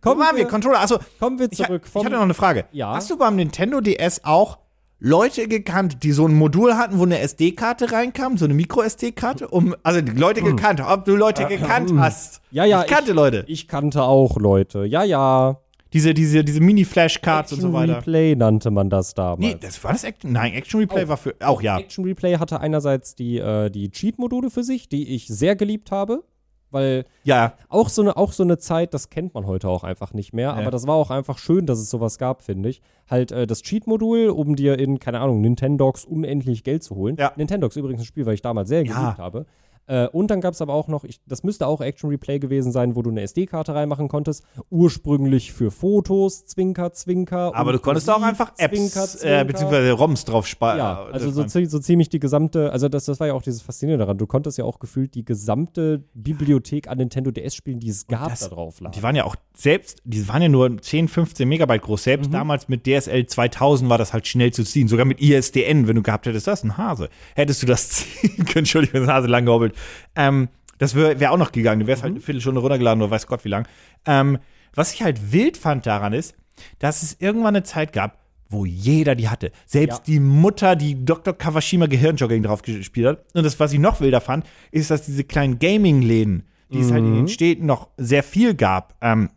kommen, waren wir? Controller. Achso, kommen wir ich, zurück ich vom. hatte noch eine Frage. Ja. Hast du beim Nintendo DS auch Leute gekannt, die so ein Modul hatten, wo eine SD-Karte reinkam, so eine Micro-SD-Karte? Um, also Leute gekannt, ob du Leute gekannt hast. ja, ja, Ich kannte Leute. Ich kannte auch Leute. Ja, ja. Diese, diese, diese Mini-Flash-Cards und so Action weiter. Replay nannte man das damals. Nee, das war das Action. Nein, Action Replay war für. Auch ja. Action Replay hatte einerseits die, äh, die Cheat-Module für sich, die ich sehr geliebt habe, weil Ja, auch so eine, auch so eine Zeit, das kennt man heute auch einfach nicht mehr, aber das war auch einfach schön, dass es sowas gab, finde ich. Halt äh, das Cheat-Modul, um dir in, keine Ahnung, Nintendogs unendlich Geld zu holen. Ja. Nintendogs übrigens ein Spiel, weil ich damals sehr Ja. geliebt habe. Äh, und dann gab es aber auch noch, ich, das müsste auch Action Replay gewesen sein, wo du eine SD-Karte reinmachen konntest. Ursprünglich für Fotos, Zwinker, Zwinker. aber du konntest auch einfach Apps Zwinker, äh, Zwinker. beziehungsweise ROMs drauf sparen. Ja, also so, so ziemlich die gesamte, also das, das war ja auch dieses Faszinierende daran. Du konntest ja auch gefühlt die gesamte Bibliothek an Nintendo DS-Spielen, die es gab, das- da drauf laden. Die waren ja auch selbst, die waren ja nur 10, 15 Megabyte groß. Selbst Mhm. damals mit DSL 2000 war das halt schnell zu ziehen. Sogar mit ISDN, wenn du gehabt hättest, das ist ein Hase. Hättest du das ziehen können, Entschuldigung, wenn das Hase lang gehobbelt. Ähm, das wäre wär auch noch gegangen. Du wärst halt Mhm. eine Viertelstunde runtergeladen oder weiß Gott wie lang. Ähm, was ich halt wild fand daran ist, dass es irgendwann eine Zeit gab, wo jeder die hatte. Selbst Ja. die Mutter, die Dr. Kawashima Gehirnjogging drauf gespielt hat. Und das, was ich noch wilder fand, ist, dass diese kleinen Gaming-Läden, die es halt in Mhm. den Städten noch sehr viel gab, ähm,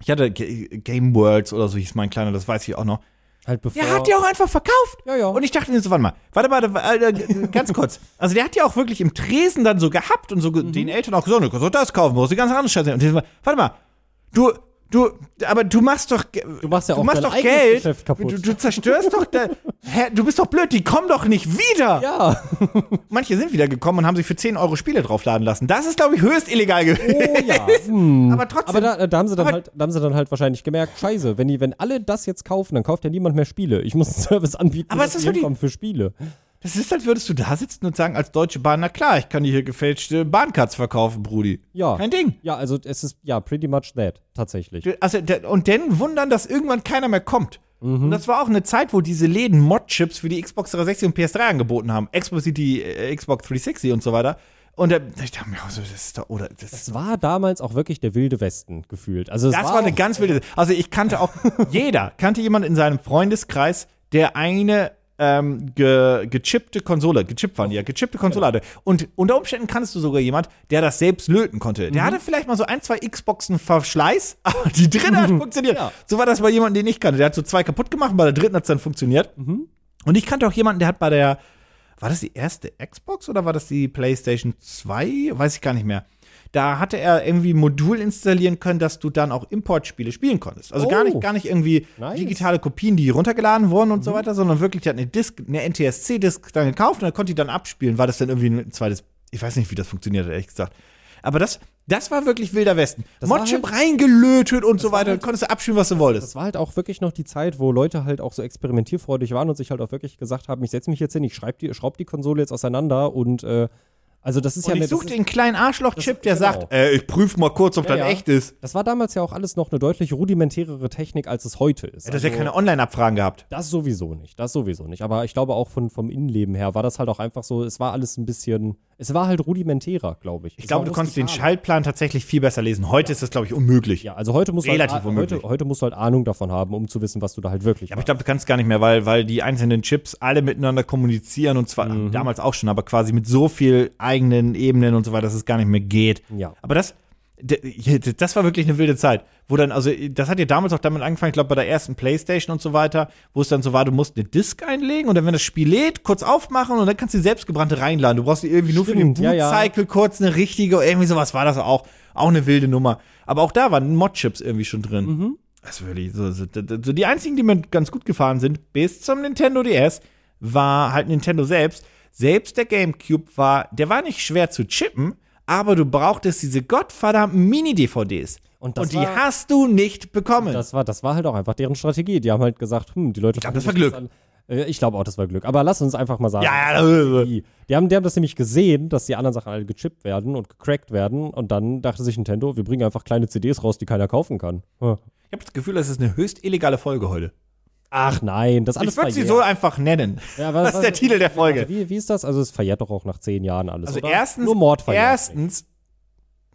ich hatte G Game Worlds oder so hieß mein kleiner, das weiß ich auch noch. Halt bevor. Der hat die auch einfach verkauft. Ja, ja. Und ich dachte mir so, warte mal, warte mal, äh, ganz kurz. Also der hat die auch wirklich im Tresen dann so gehabt und so Mhm. den Eltern auch gesagt, du kannst das kaufen, brauchst die ganz andere Scheiße. Und die so, warte mal, du, du, aber du machst doch, Du machst ja du auch machst dein doch Geld, Geschäft kaputt. Du, du zerstörst doch, de, hä, du bist doch blöd, die kommen doch nicht wieder. ja. Manche sind wieder gekommen und haben sich für 10 Euro Spiele draufladen lassen. Das ist, glaube ich, höchst illegal gewesen. Oh ja. Hm. Aber trotzdem. Aber da, da haben sie dann halt, da haben sie dann halt wahrscheinlich gemerkt, scheiße, wenn die, wenn alle das jetzt kaufen, dann kauft ja niemand mehr Spiele. Ich muss einen Service anbieten, Aber dass es ist die wirklich- hinkommen für Spiele. Das ist, als würdest du da sitzen und sagen, als Deutsche Bahn, na klar, ich kann dir hier gefälschte Bahncards verkaufen, Brudi. Ja. Kein Ding. Ja, also es ist ja pretty much that, tatsächlich. Also, und dann wundern, dass irgendwann keiner mehr kommt. Mhm. Und das war auch eine Zeit, wo diese Läden Mod-Chips für die Xbox 360 und PS3 angeboten haben. Explizit die äh, Xbox 360 und so weiter. Und äh, ich dachte mir, also, das ist doch, oder, das, Es war damals auch wirklich der wilde Westen gefühlt. Also das war, war eine ganz wilde. Also ich kannte auch, jeder kannte jemanden in seinem Freundeskreis, der eine ähm, ge, gechippte Konsole, gechippt waren die ja, gechippte Konsole hatte. Und unter Umständen kannst du sogar jemand, der das selbst löten konnte. Mhm. Der hatte vielleicht mal so ein, zwei Xboxen Verschleiß, aber die dritte hat funktioniert. Ja. So war das bei jemandem, den ich kannte. Der hat so zwei kaputt gemacht, bei der dritten hat es dann funktioniert. Mhm. Und ich kannte auch jemanden, der hat bei der, war das die erste Xbox oder war das die PlayStation 2? Weiß ich gar nicht mehr. Da hatte er irgendwie ein Modul installieren können, dass du dann auch Importspiele spielen konntest. Also gar Oh. nicht, gar nicht irgendwie Nice. digitale Kopien, die runtergeladen wurden und so weiter, sondern wirklich, der hat eine Disk, eine NTSC-Disk dann gekauft und dann konnte die dann abspielen. War das dann irgendwie ein zweites, ich weiß nicht, wie das funktioniert, hat, ehrlich gesagt. Aber das, das war wirklich wilder Westen. Das halt- reingelötet und so weiter. halt- Dann konntest du abspielen, was du wolltest. Das war halt auch wirklich noch die Zeit, wo Leute halt auch so experimentierfreudig waren und sich halt auch wirklich gesagt haben, ich setze mich jetzt hin, ich schreib die, schraub die Konsole jetzt auseinander und äh, also das ist ja Und eine, ich das suche den kleinen Arschloch-Chip, der genau. sagt, äh, ich prüfe mal kurz, ob Ja, das ja. echt ist. Das war damals ja auch alles noch eine deutlich rudimentärere Technik, als es heute ist. Hat ja Also- keine Online-Abfragen gehabt. Das sowieso nicht, das sowieso nicht. Aber ich glaube auch von, vom Innenleben her war das halt auch einfach so, es war alles ein bisschen, es war halt rudimentärer, glaube ich. Ich glaube, du konntest den Schaltplan tatsächlich viel besser lesen. Heute ist das, glaube ich, unmöglich. Ja, also heute musst, du Relativ halt, heute, unmöglich. heute musst du halt Ahnung davon haben, um zu wissen, was du da halt wirklich Aber ich glaube, du kannst gar nicht mehr, weil, weil die einzelnen Chips alle miteinander kommunizieren und zwar Mhm. damals auch schon, aber quasi mit so viel eigenen Ebenen und so weiter, dass es gar nicht mehr geht. Ja. Aber das, das war wirklich eine wilde Zeit, wo dann, also das hat ja damals auch damit angefangen, ich glaube bei der ersten Playstation und so weiter, wo es dann so war, du musst eine Disk einlegen und dann, wenn das Spiel lädt, kurz aufmachen und dann kannst du die selbstgebrannte reinladen. Du brauchst die irgendwie nur für den Stimmt, ja, ja. Boot-Cycle kurz eine richtige, irgendwie sowas war das auch. Auch eine wilde Nummer. Aber auch da waren Mod-Chips irgendwie schon drin. Mhm. Das wirklich so, so, so die einzigen, die mir ganz gut gefahren sind, bis zum Nintendo DS, war halt Nintendo selbst. Selbst der GameCube war, der war nicht schwer zu chippen, aber du brauchtest diese gottverdammten Mini-DVDs. Und Und, das die war- hast du nicht bekommen. Das war, das war halt auch einfach deren Strategie. Die haben halt gesagt, hm, die Leute. glaub, das fangen war an- Äh, Ich glaube auch, das war Glück. Aber lass uns einfach mal sagen. Ja, das ja, Strategie. die, haben, die haben das nämlich gesehen, dass die anderen Sachen alle gechippt werden und gecrackt werden. Und dann dachte sich Nintendo, wir bringen einfach kleine CDs raus, die keiner kaufen kann. Hm. ich habe das Gefühl, das ist eine höchst illegale Folge heute. Ach nein, das alles Ich würde sie so einfach nennen. Ja, was- das ist der was- Titel der Folge. Also wie, wie ist das? Also es verjährt doch auch nach zehn Jahren alles, Also oder? erstens, Nur Mord verjährt. erstens,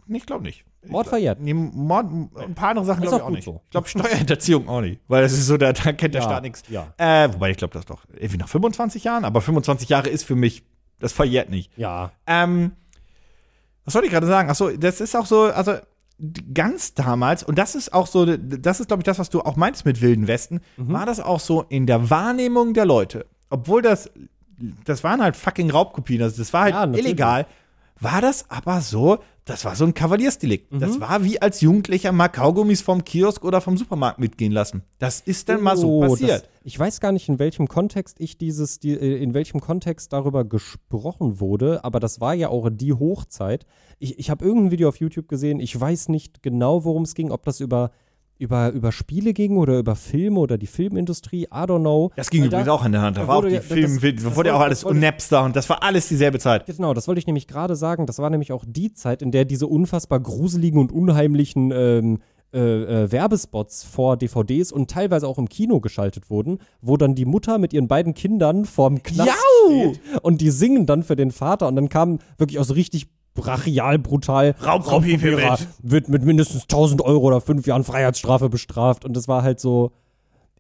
nee, ich glaube nicht. Mord verjährt. Nee, Mord, ein paar andere Sachen glaube ich auch nicht. so. Ich glaube Steuerhinterziehung auch nicht, weil das ist so, da, da kennt der Ja, Staat nichts. ja. Äh, wobei ich glaube das doch irgendwie nach 25 Jahren, aber 25 Jahre ist für mich, das verjährt nicht. Ja. Ähm, was wollte ich gerade sagen? Achso, das ist auch so, also ganz damals, und das ist auch so, das ist, glaube ich, das, was du auch meinst mit Wilden Westen, war das auch so in der Wahrnehmung der Leute, obwohl das, das waren halt fucking Raubkopien, also das war halt Ja, illegal, war das aber so, das war so ein Kavaliersdelikt. Das war wie als Jugendlicher mal Kaugummis vom Kiosk oder vom Supermarkt mitgehen lassen. Das ist dann mal so Oh, passiert. Das, ich weiß gar nicht, in welchem Kontext ich dieses, die, äh, in welchem Kontext darüber gesprochen wurde, aber das war ja auch die Hochzeit. Ich, ich habe irgendein Video auf YouTube gesehen, ich weiß nicht genau, worum es ging, ob das über, über, über Spiele ging oder über Filme oder die Filmindustrie, I don't know. Das ging Weil übrigens da- auch in der Hand. Da war auch die ja- Film, das- da das wurde ja auch alles und Napster und das war alles dieselbe Zeit. Genau, das wollte ich nämlich gerade sagen. Das war nämlich auch die Zeit, in der diese unfassbar gruseligen und unheimlichen ähm, äh, äh, Werbespots vor DVDs und teilweise auch im Kino geschaltet wurden, wo dann die Mutter mit ihren beiden Kindern vorm Knast Jau! steht und die singen dann für den Vater und dann kam wirklich auch so richtig brachial, brutal Raubkopierer wird mit mindestens 1000 Euro oder fünf Jahren Freiheitsstrafe bestraft. Und das war halt so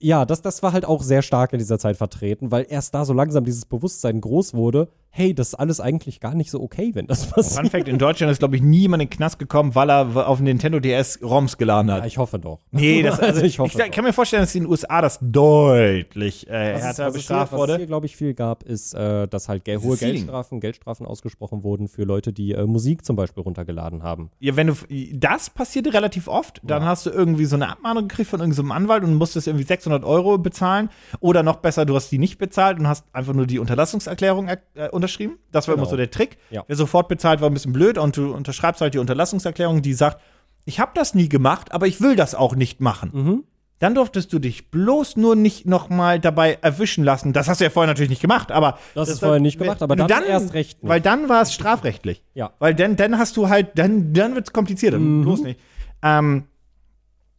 ja, das, das war halt auch sehr stark in dieser Zeit vertreten, weil erst da so langsam dieses Bewusstsein groß wurde, hey, das ist alles eigentlich gar nicht so okay, wenn das passiert. Fun Fact: In Deutschland ist, glaube ich, niemand in den Knast gekommen, weil er auf Nintendo DS ROMs geladen hat. Ja, ich hoffe doch. Nee, das, also, ich ich, hoffe. kann mir vorstellen, dass in den USA das deutlich äh, härter was, es hier, bestraft was wurde. hier, glaube ich, viel gab, ist, äh, dass halt gel hohe. Geldstrafen, Geldstrafen ausgesprochen wurden für Leute, die äh, Musik zum Beispiel runtergeladen haben. Ja, wenn du, das passierte relativ oft, dann hast du irgendwie so eine Abmahnung gekriegt von irgendeinem Anwalt und musstest irgendwie 600 Euro bezahlen. Oder noch besser, du hast die nicht bezahlt und hast einfach nur die Unterlassungserklärung äh, unterschrieben. Das war immer Genau. so der Trick. Ja. Wer sofort bezahlt, war ein bisschen blöd und du unterschreibst halt die Unterlassungserklärung, die sagt, ich habe das nie gemacht, aber ich will das auch nicht machen. Mhm. Dann durftest du dich bloß nur nicht noch mal dabei erwischen lassen. Das hast du ja vorher natürlich nicht gemacht, aber Das ist vorher nicht gemacht, aber du dann erst recht nicht. Weil dann war es strafrechtlich. Ja. Weil dann, dann hast du halt, dann, dann wird es komplizierter. Mhm. Bloß nicht. Ähm,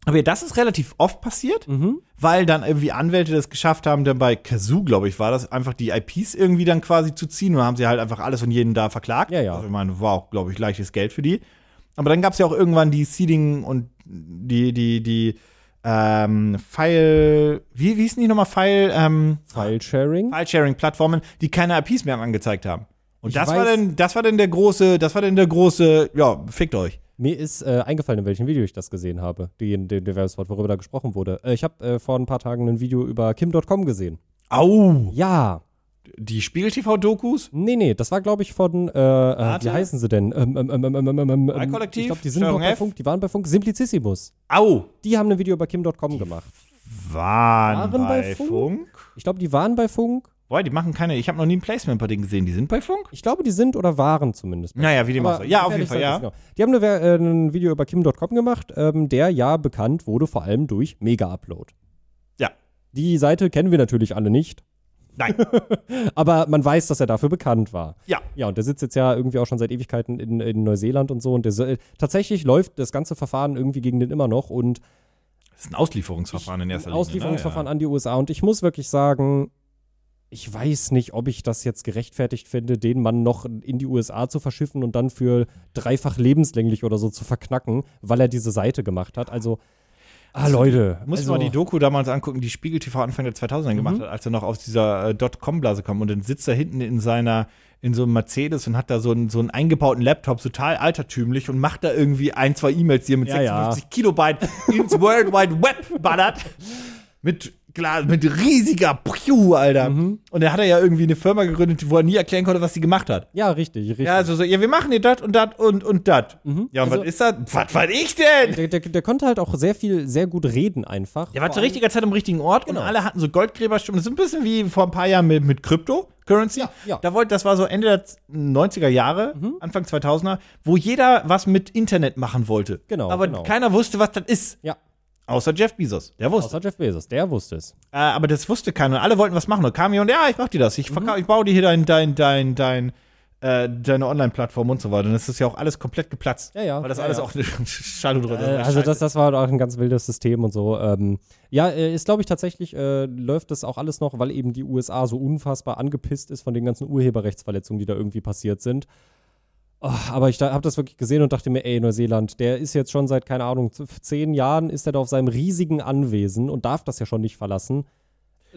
aber ja, das ist relativ oft passiert, Mhm. weil dann irgendwie Anwälte das geschafft haben, dann bei Kazoo, glaube ich, war das, einfach die IPs irgendwie dann quasi zu ziehen. Und dann haben sie halt einfach alles und jeden da verklagt. Ja, ja. Also ich meine, war auch, glaube ich, leichtes Geld für die. Aber dann gab es ja auch irgendwann die Seeding und die, die, die, ähm, File, wie, wie hießen die nochmal? File, ähm, File-Sharing. File-Sharing-Plattformen, die keine IPs mehr angezeigt haben. Und Ich das war dann, das war dann der große, das war dann der große, ja, fickt euch. Mir ist äh, eingefallen, in welchem Video ich das gesehen habe, den, den, den Werbespot, worüber da gesprochen wurde. Äh, ich habe äh, vor ein paar Tagen ein Video über Kim.com gesehen. Au! Ja, Die Spiegel-TV-Dokus? nee, nee, das war, glaube ich, von, äh, äh, wie heißen sie denn? Ähm, ähm, ähm, ähm, ähm, ähm, ähm, Wahlkollektiv? Ich glaube, die sind Steuerung bei F? Funk, die waren bei Funk. Simplicissimus. Au! Die haben ein Video über Kim.com gemacht. Waren, Waren bei bei Funk? Funk? Ich glaube, die waren bei Funk. Boah, die machen keine, ich habe noch nie ein Placement bei denen gesehen. Die sind bei Funk? Ich glaube, die sind oder waren zumindest. bei Naja, wie dem auch sei. Ja, auf jeden Fall, ja. genau. Die haben eine, äh, ein Video über Kim.com gemacht, ähm, der ja bekannt wurde, vor allem durch Mega-Upload. Ja. Die Seite kennen wir natürlich alle nicht, Nein. aber man weiß, dass er dafür bekannt war. ja. Ja, und der sitzt jetzt ja irgendwie auch schon seit Ewigkeiten in, in Neuseeland und so. Und der, soll- tatsächlich läuft das ganze Verfahren irgendwie gegen den immer noch und Das ist ein Auslieferungsverfahren in erster Linie. Auslieferungsverfahren ne? an die USA. Und ich muss wirklich sagen, ich weiß nicht, ob ich das jetzt gerechtfertigt finde, den Mann noch in die USA zu verschiffen und dann für dreifach lebenslänglich oder so zu verknacken, weil er diese Seite gemacht hat. Also, ah, Leute. Muss also, man die Doku damals angucken, die Spiegel TV Anfang der 2000er Mhm. gemacht hat, als er noch aus dieser äh, Dotcom-Blase kam und dann sitzt er hinten in seiner in so einem Mercedes und hat da so einen, so einen eingebauten Laptop, total altertümlich und macht da irgendwie ein, zwei E-Mails, die er mit Ja, ja. 56 Kilobyte ins World Wide Web ballert. Mit, klar, mit riesiger Piu, Alter. Mhm. Und er hat er ja irgendwie eine Firma gegründet, wo er nie erklären konnte, was sie gemacht hat. Ja, richtig, richtig. Ja, also so, ja, wir machen hier das und das und und das. Ja, und Also- was ist das? Was weiß ich denn? der, der, der konnte halt auch sehr viel, sehr gut reden einfach. Der war zur richtigen Zeit am richtigen Ort Genau. und alle hatten so Goldgräberstimmen. Das ist ein bisschen wie vor ein paar Jahren mit, mit Cryptocurrency. Ja, ja. Da wollte, das war so Ende der 90er Jahre, Anfang 2000er, wo jeder was mit Internet machen wollte. Genau, Aber genau. keiner wusste, was das ist. Ja, Außer Jeff Bezos. Der wusste. außer Jeff Bezos, der wusste es. Äh, aber das wusste keiner. Und alle wollten was machen. Und kam jemand, ja, ich mach dir das. Mhm. Ich, verkau- ich baue dir hier dein, dein, dein, dein, äh, deine Online-Plattform und so weiter. Und das ist ja auch alles komplett geplatzt. Ja, ja. Weil das Ja, alles ja. auch eine Schall und Äh, also das, das war auch ein ganz wildes System und so. Ähm, ja, äh, ist glaube ich tatsächlich, äh, läuft das auch alles noch, weil eben die USA so unfassbar angepisst ist von den ganzen Urheberrechtsverletzungen, die da irgendwie passiert sind. Oh, aber ich habe das wirklich gesehen und dachte mir, ey, Neuseeland, der ist jetzt schon seit, keine Ahnung, zehn Jahren ist er da auf seinem riesigen Anwesen und darf das ja schon nicht verlassen.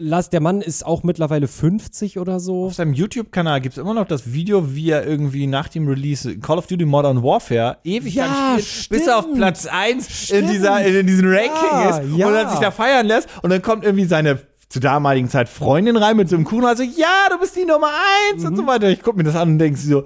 Lass, der Mann ist auch mittlerweile 50 oder so. Auf seinem YouTube-Kanal gibt es immer noch das Video, wie er irgendwie nach dem Release Call of Duty Modern Warfare ewig Ja, lang spielt, bis er auf. Platz 1 in, dieser, in diesem Ranking Ja, ist ja. und dann sich da feiern lässt und dann kommt irgendwie seine zur damaligen Zeit Freundin rein mit so einem Kuchen und also ja, du bist die Nummer 1 Mhm. und so weiter. Ich gucke mir das an und denke so,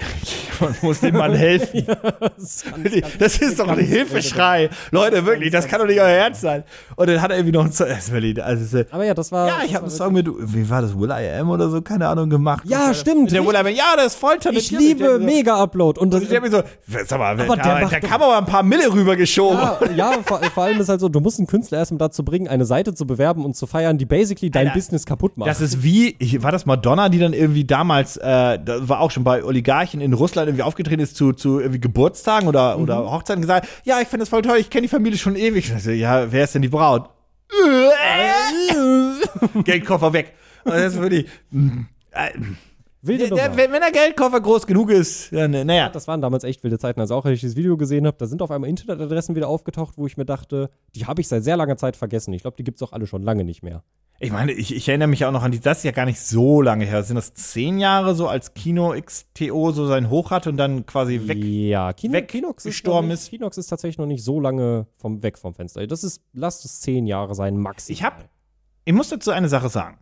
man muss dem Mann helfen. Das kann- Das ist doch ein Hilfeschrei. Leute, wirklich, das kann doch nicht euer Herz sein. Und dann hat er irgendwie noch ein Song. Also, also, Aber ja, das war. ja, ich das habe einen Song mit, wie war das, Will I Am oder so, keine Ahnung, gemacht. Ja, äh, stimmt, Der Will I Am, ja, das ist voll Ich liebe Mega-Upload. Und das, ich denke mir so, sag mal, Aber da, macht kam aber ein paar Mille rübergeschoben. Ja, ja vor, allem ist halt so, du musst einen Künstler erstmal dazu bringen, eine Seite zu bewerben und zu feiern, die basically dein Business kaputt macht. Das ist wie, war das Madonna, die dann irgendwie damals, äh, da war auch schon bei Oligarchen in Russland irgendwie aufgetreten ist zu, zu irgendwie Geburtstagen oder, Mhm. oder Hochzeiten gesagt, ja, ich finde das voll toll, ich kenne die Familie schon ewig. Und ich so, ja, wer ist denn die Braut? Geldkoffer weg. Und das ist wirklich, äh, Wilde der, Nummer. wenn, der Geldkoffer groß genug ist, dann, äh, naja. Das waren damals echt wilde Zeiten. Also auch, als ich dieses Video gesehen habe, da sind auf einmal Internetadressen wieder aufgetaucht, wo ich mir dachte, die habe ich seit sehr langer Zeit vergessen. Ich glaube, die gibt es auch alle schon lange nicht mehr. Ich meine, ich, ich erinnere mich auch noch an die, das ist ja gar nicht so lange her. Sind das zehn Jahre so, als Kino XTO so seinen Hoch hatte und dann quasi weg? ja, Kino, weg Kinox ist gestorben noch nicht, ist. Kinox ist tatsächlich noch nicht so lange vom, weg vom Fenster. Das ist, lasst es zehn Jahre sein, maximal. Ich hab, ich muss dazu eine Sache sagen.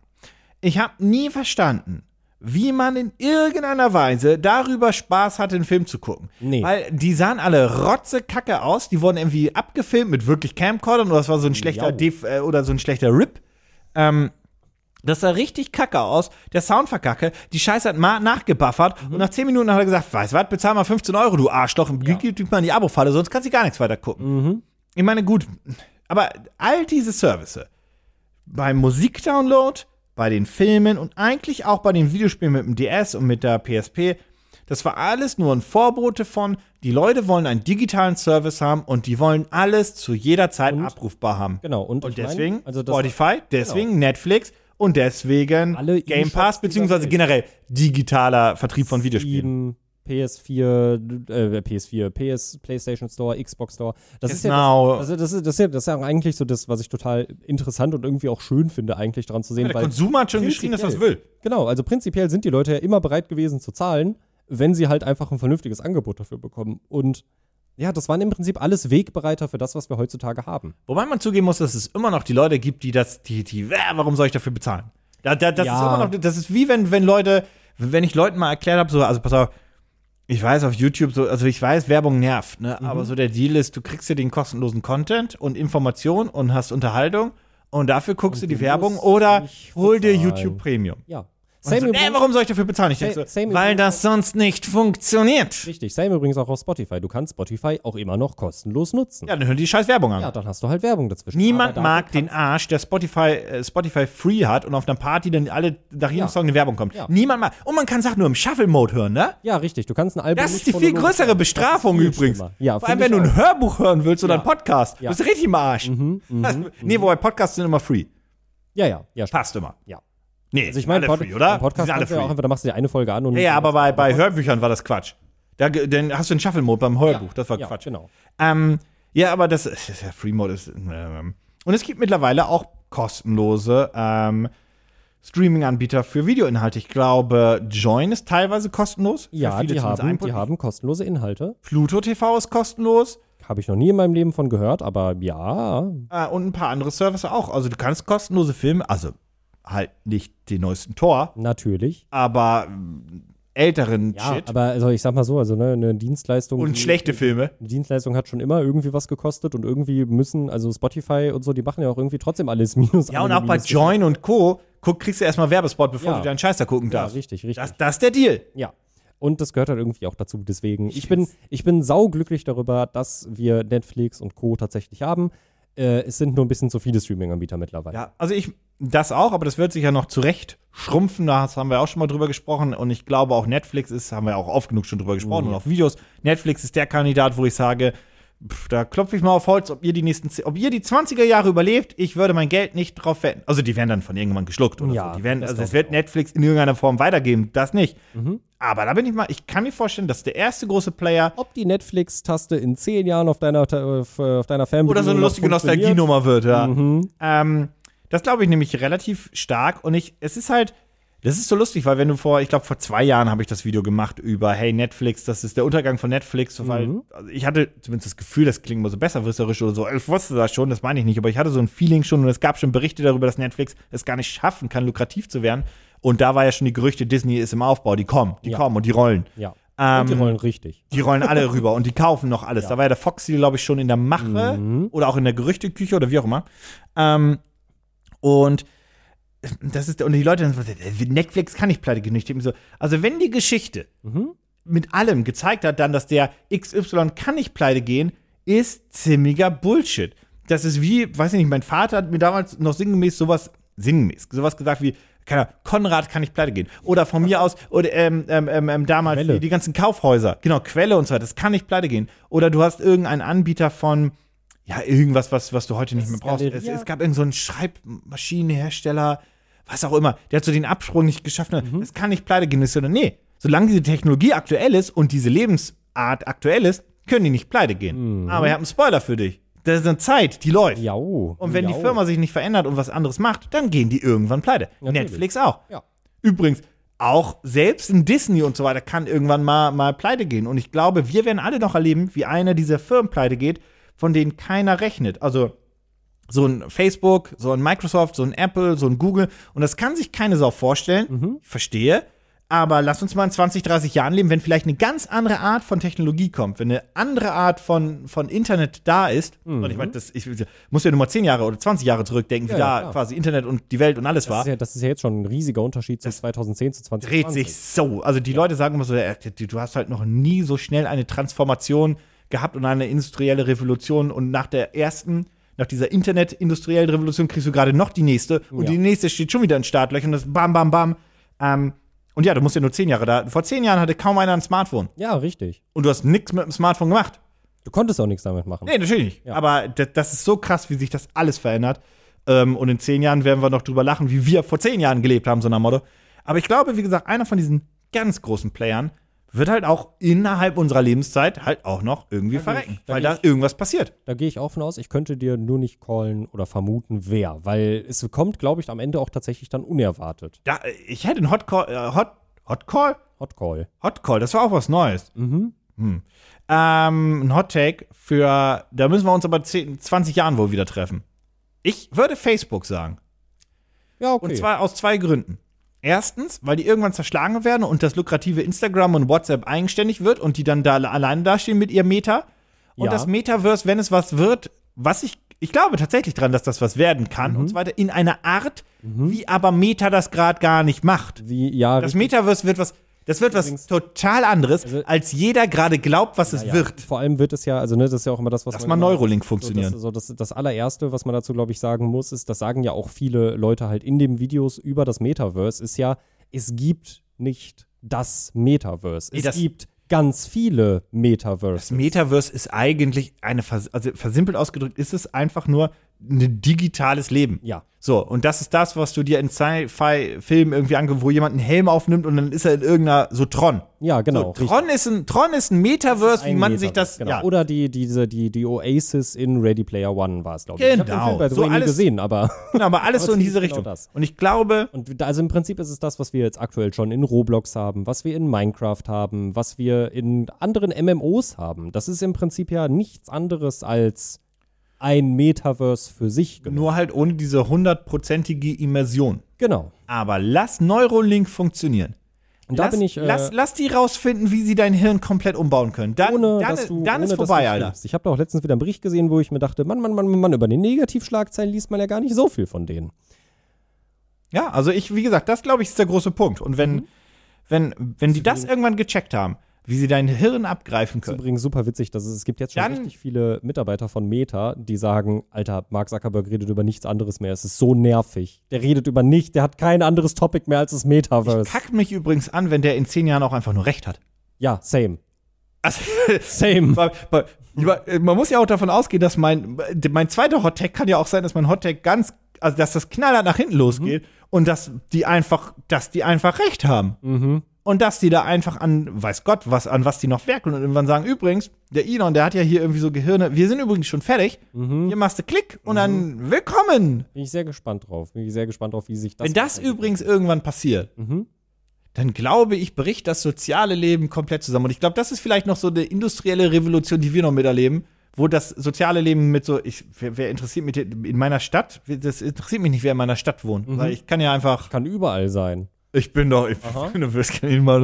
Ich habe nie verstanden, wie man in irgendeiner Weise darüber Spaß hatte, einen Film zu gucken. Nee. Weil die sahen alle rotzekacke aus, die wurden irgendwie abgefilmt mit wirklich Camcordern oder das war so ein schlechter. Def äh, oder so ein schlechter Rip. Ähm, das sah richtig kacke aus. Der Sound war kacke. Die Scheiße hat mal nachgebuffert. Mhm. Und nach 10 Minuten hat er gesagt, weißt du was, bezahl mal 15 Euro, du Arschloch. Und Ja. gib mal in die Abo-Falle, sonst kannst du gar nichts weiter gucken. Mhm. Ich meine, gut. Aber all diese Services, beim Musikdownload, bei den Filmen und eigentlich auch bei den Videospielen mit dem DS und mit der PSP, das war alles nur ein Vorbote von, die Leute wollen einen digitalen Service haben und die wollen alles zu jeder Zeit Und? abrufbar haben. Genau, und, Und ich mein, deswegen also Spotify, deswegen Netflix und deswegen Alle Game Pass, beziehungsweise generell digitaler Vertrieb von Videospielen. Steam, PS4, äh, PS4, PS, PlayStation Store, Xbox Store. Das ist ja Genau. das, also das, ist, das, ist ja, das ist ja eigentlich so das, was ich total interessant und irgendwie auch schön finde, eigentlich daran zu sehen. Der weil Konsumer hat schon geschrien, dass er es will. Genau, also prinzipiell sind die Leute ja immer bereit gewesen zu zahlen, wenn sie halt einfach ein vernünftiges Angebot dafür bekommen. Und ja, das waren im Prinzip alles Wegbereiter für das, was wir heutzutage haben. Wobei man zugeben muss, dass es immer noch die Leute gibt, die das, die, die, äh, warum soll ich dafür bezahlen? Da, da, das Ja. ist immer noch, das ist wie wenn, wenn Leute, wenn ich Leuten mal erklärt habe, so, also pass auf, ich weiß auf YouTube so, also ich weiß, Werbung nervt, ne? Mhm. Aber so der Deal ist, du kriegst dir den kostenlosen Content und Information und hast Unterhaltung und dafür guckst Und du die Werbung oder hol dir. YouTube Premium. Ja. Und so, übrigens- äh, warum soll ich dafür bezahlen? Ich denke Same- so, same weil übrigens das sonst nicht funktioniert. Richtig, same übrigens auch auf Spotify. Du kannst Spotify auch immer noch kostenlos nutzen. Ja, dann hör die scheiß Werbung an. Ja, dann hast du halt Werbung dazwischen. Niemand mag den Arsch, der Spotify, äh, Spotify Free hat und auf einer Party dann alle nach jedem Ja. Song eine Werbung kommt. Ja. Niemand mag. Und man kann Sachen nur im Shuffle-Mode hören, ne? Ja, richtig. Du kannst ein Album Das ist die viel größere. Bestrafung viel übrigens. schlimmer. Ja, Vor allem, wenn du ein Hörbuch hören willst oder Ja. einen Podcast. Ja. Bist du richtig im Arsch. Mhm, Das, nee, wobei Podcasts sind immer free. Ja, ja, ja. Passt immer. Ja. Nee, Also ich meine, alle Pod free, oder? Podcast Die sind alle kannst du ja auch free. einfach, da machst du dir eine Folge an und Ja, ja, aber bei, bei Hörbüchern war das Quatsch. Da, dann hast du den Shuffle-Mode beim Hörbuch. Das war ja, Quatsch. genau. Ähm, ja, aber das ist ja Free Mode ist. Ähm, und es gibt mittlerweile auch kostenlose ähm, Streaming-Anbieter für Videoinhalte. Ich glaube, Join ist teilweise kostenlos. Ja, viele die haben, die haben kostenlose Inhalte. Pluto TV ist kostenlos. Habe ich noch nie in meinem Leben von gehört, aber ja. Äh, und ein paar andere Services auch. Also du kannst kostenlose Filme, also halt nicht den neuesten Tor, Natürlich. aber ähm, älteren Ja, Shit. aber also ich sag mal so, also ne, eine Dienstleistung. Und die- schlechte Filme. Eine Dienstleistung hat schon immer irgendwie was gekostet und irgendwie müssen, also Spotify und so, die machen ja auch irgendwie trotzdem alles minus. Ja, und auch bei Join und Co. Guck, kriegst du erstmal Werbespot, bevor Ja. du deinen Scheiß da gucken Ja, darfst. richtig, richtig. Das, das ist der Deal. Ja. Und das gehört halt irgendwie auch dazu. Deswegen, ich bin, ich bin sauglücklich darüber, dass wir Netflix und Co. tatsächlich haben. Äh, es sind nur ein bisschen zu viele Streaming-Anbieter mittlerweile. Ja, also ich, das auch, aber das wird sich ja noch zurecht schrumpfen. Da haben wir auch schon mal drüber gesprochen. Und ich glaube auch Netflix ist, haben wir auch oft genug schon drüber gesprochen Mhm. und auch Videos. Netflix ist der Kandidat, wo ich sage, pf, da klopfe ich mal auf Holz, ob ihr die nächsten, ob ihr die 20er Jahre überlebt. Ich würde mein Geld nicht drauf wetten. Also die werden dann von irgendwann geschluckt oder Ja, so. Die werden, das also es wird auch. Netflix in irgendeiner Form weitergeben. Das nicht. Mhm. Aber da bin ich mal, ich kann mir vorstellen, dass der erste große Player Ob die Netflix-Taste in zehn Jahren auf deiner, auf, äh, auf deiner Fernbedienung oder so eine lustige. Nostalgienummer wird, ja. Mhm. Ähm, das glaube ich nämlich relativ stark und ich, es ist halt, das ist so lustig, weil wenn du vor, ich glaube vor zwei Jahren habe ich das Video gemacht über, hey Netflix, das ist der Untergang von Netflix, weil Mhm. also ich hatte zumindest das Gefühl, das klingt mal so besserwisserisch oder so, ich wusste das schon, das meine ich nicht, aber ich hatte so ein Feeling schon und es gab schon Berichte darüber, dass Netflix es gar nicht schaffen kann, lukrativ zu werden und da war ja schon die Gerüchte, Disney ist im Aufbau, die kommen, die Ja. kommen und die rollen. Ja. Ähm, und die rollen richtig. Die rollen alle rüber und die kaufen noch alles. Da war ja der Fox Deal, glaube ich, schon in der Mache Mhm. oder auch in der Gerüchteküche oder wie auch immer. Ähm, und das ist, und die Leute, dann so, Netflix kann nicht pleite gehen. Ich denke mir so, also wenn die Geschichte Mhm. mit allem gezeigt hat, dann, dass der XY kann nicht pleite gehen, ist ziemlicher Bullshit. Das ist wie, weiß ich nicht, mein Vater hat mir damals noch sinngemäß sowas, sinngemäß, sowas gesagt wie, keine Ahnung, Konrad kann nicht pleite gehen. Oder von mir aus, oder ähm, ähm, ähm, ähm, damals die, die ganzen Kaufhäuser, genau, Quelle und so weiter, das kann nicht pleite gehen. Oder du hast irgendeinen Anbieter von, ja, irgendwas, was, was du heute nicht mehr brauchst. Es, es gab irgendeinen so einen Schreibmaschinenhersteller, was auch immer, der hat so den Absprung nicht geschafft. Mhm. Das kann nicht pleite gehen, das oder nee. Solange diese Technologie aktuell ist und diese Lebensart aktuell ist, können die nicht pleite gehen. Mhm. Aber ich habe einen Spoiler für dich. Das ist eine Zeit, die läuft. Ja. Und wenn die ja. Firma sich nicht verändert und was anderes macht, dann gehen die irgendwann pleite. Natürlich. Netflix auch. Ja. Übrigens, auch selbst in Disney und so weiter kann irgendwann mal, mal pleite gehen. Und ich glaube, wir werden alle noch erleben, wie eine dieser Firmen pleite geht, von denen keiner rechnet. Also so ein Facebook, so ein Microsoft, so ein Apple, so ein Google. Und das kann sich keine Sau vorstellen. Ich verstehe. Aber lass uns mal in 20, 30 Jahren leben, wenn vielleicht eine ganz andere Art von Technologie kommt, wenn eine andere Art von, von Internet da ist. Und ich meine, das, ich muss ja nur mal 10 Jahre oder 20 Jahre zurückdenken, wie Ja, ja, da klar. quasi Internet und die Welt und alles Das war ist, ja, das ist ja jetzt schon ein riesiger Unterschied zu 2010 zu 2020. dreht sich so. Also die Leute sagen immer so, äh, du du hast halt noch nie so schnell eine Transformation gehabt und eine industrielle Revolution und nach der ersten, nach dieser Internet-industriellen Revolution kriegst du gerade noch die nächste und Ja. die nächste steht schon wieder in Startlöchern und das bam, bam, bam. Ähm, und ja, du musst ja nur zehn Jahre da. Vor zehn Jahren hatte kaum einer ein Smartphone Ja, richtig. und du hast nichts mit dem Smartphone gemacht. Du konntest auch nichts damit machen. Nee, natürlich nicht. Ja. Aber das, ist so krass, wie sich das alles verändert. Ähm, und in zehn Jahren werden wir noch drüber lachen, wie wir vor zehn Jahren gelebt haben, so nach Motto. Aber ich glaube, wie gesagt, einer von diesen ganz großen Playern wird halt auch innerhalb unserer Lebenszeit halt auch noch irgendwie verrecken, da weil da irgendwas passiert. Da gehe ich auch von aus. Ich könnte dir nur nicht callen oder vermuten, wer. Weil es kommt, glaube ich, am Ende auch tatsächlich dann unerwartet. Da, ich hätte einen Hotcall, äh, Hot, Hotcall? Hotcall. Hotcall, das war auch was Neues. Mhm. Hm. Ähm, ein Hot Take für, da müssen wir uns aber 10, 20 Jahren wohl wieder treffen. Ich würde Facebook sagen. Ja, okay. Und zwar aus zwei Gründen. Erstens, weil die irgendwann zerschlagen werden und das lukrative Instagram und WhatsApp eigenständig wird und die dann da alleine dastehen mit ihrem Meta. Und Ja. das Metaverse, wenn es was wird, was ich, ich glaube tatsächlich dran, dass das was werden kann Mhm. und so weiter, in einer Art, wie aber Meta das gerade gar nicht macht. Wie, ja, Das. Metaverse wird was, das wird was Übrigens- total anderes, Also- als jeder gerade glaubt, was es ja, wird. Vor allem wird es ja, also ne, das ist ja auch immer das, was Lass man mal immer- Neurolink So, funktionieren. das, so das, das allererste, was man dazu, glaube ich, sagen muss, ist, das sagen ja auch viele Leute halt in den Videos über das Metaverse, ist ja, es gibt nicht das Metaverse. Es das- gibt ganz viele Metaverses. Das Metaverse ist eigentlich eine, vers also versimpelt ausgedrückt, ist es einfach nur ein digitales Leben. ja. So, und das ist das, was du dir in Sci-Fi-Filmen irgendwie angehst, wo jemand einen Helm aufnimmt und dann ist er in irgendeiner, so Tron. Ja, genau. so, Tron, ist ein, Tron ist ein Metaverse, wie Ein man Metaverse, sich das, genau. ja. Oder die, diese, die, die Oasis in Ready Player One war es, glaube ich. Ich habe den Genau. Film the So nie alles- gesehen, aber Genau, aber alles Aber so in diese genau Richtung. das. Und ich glaube, Und also im Prinzip ist es das, was wir jetzt aktuell schon in Roblox haben, was wir in Minecraft haben, was wir in anderen MMOs haben. Das ist im Prinzip ja nichts anderes als ein Metaverse für sich. genommen. nur halt ohne diese hundertprozentige Immersion. Genau. Aber lass Neurolink funktionieren. Und da lass, bin ich äh, lass, lass die rausfinden, wie sie dein Hirn komplett umbauen können. Dann, ohne, dann, dass du, dann ohne, ist vorbei, Alter. Ich habe da auch letztens wieder einen Bericht gesehen, wo ich mir dachte, Mann, Mann, Mann, Mann, über die Negativschlagzeilen liest man ja gar nicht so viel von denen. Ja, also ich, wie gesagt, das glaube ich ist der große Punkt. Und wenn, Mhm. wenn, wenn die das irgendwann gecheckt haben, wie sie dein Hirn abgreifen Das ist können. übrigens super witzig, dass es, es gibt jetzt schon Dann- richtig viele Mitarbeiter von Meta, die sagen, Alter, Mark Zuckerberg redet über nichts anderes mehr. Es ist so nervig. Der redet über nichts, der hat kein anderes Topic mehr als das Metaverse. Kackt mich übrigens an, wenn der in zehn Jahren auch einfach nur recht hat. Ja, same. Also, Same. man muss ja auch davon ausgehen, dass mein, mein zweiter Hottag kann ja auch sein, dass mein Hottag ganz, also dass das knallhart nach hinten losgeht und dass die einfach, dass die einfach recht haben. Mhm. Und dass die da einfach an, weiß Gott, was, an was die noch werkeln und irgendwann sagen, übrigens, der Elon, der hat ja hier irgendwie so Gehirne, wir sind übrigens schon fertig, Mhm. hier machst du Klick und dann willkommen. Bin ich sehr gespannt drauf. Bin ich sehr gespannt drauf, wie sich das. Wenn das übrigens irgendwann passiert, Mhm. dann glaube ich, bricht das soziale Leben komplett zusammen. Und ich glaube, das ist vielleicht noch so eine industrielle Revolution, die wir noch miterleben, wo das soziale Leben mit so, ich, wer, wer interessiert mich in meiner Stadt? Das interessiert mich nicht, wer in meiner Stadt wohnt. Weil ich kann ja einfach, Kann überall sein. Ich bin doch, ich Aha. bin mal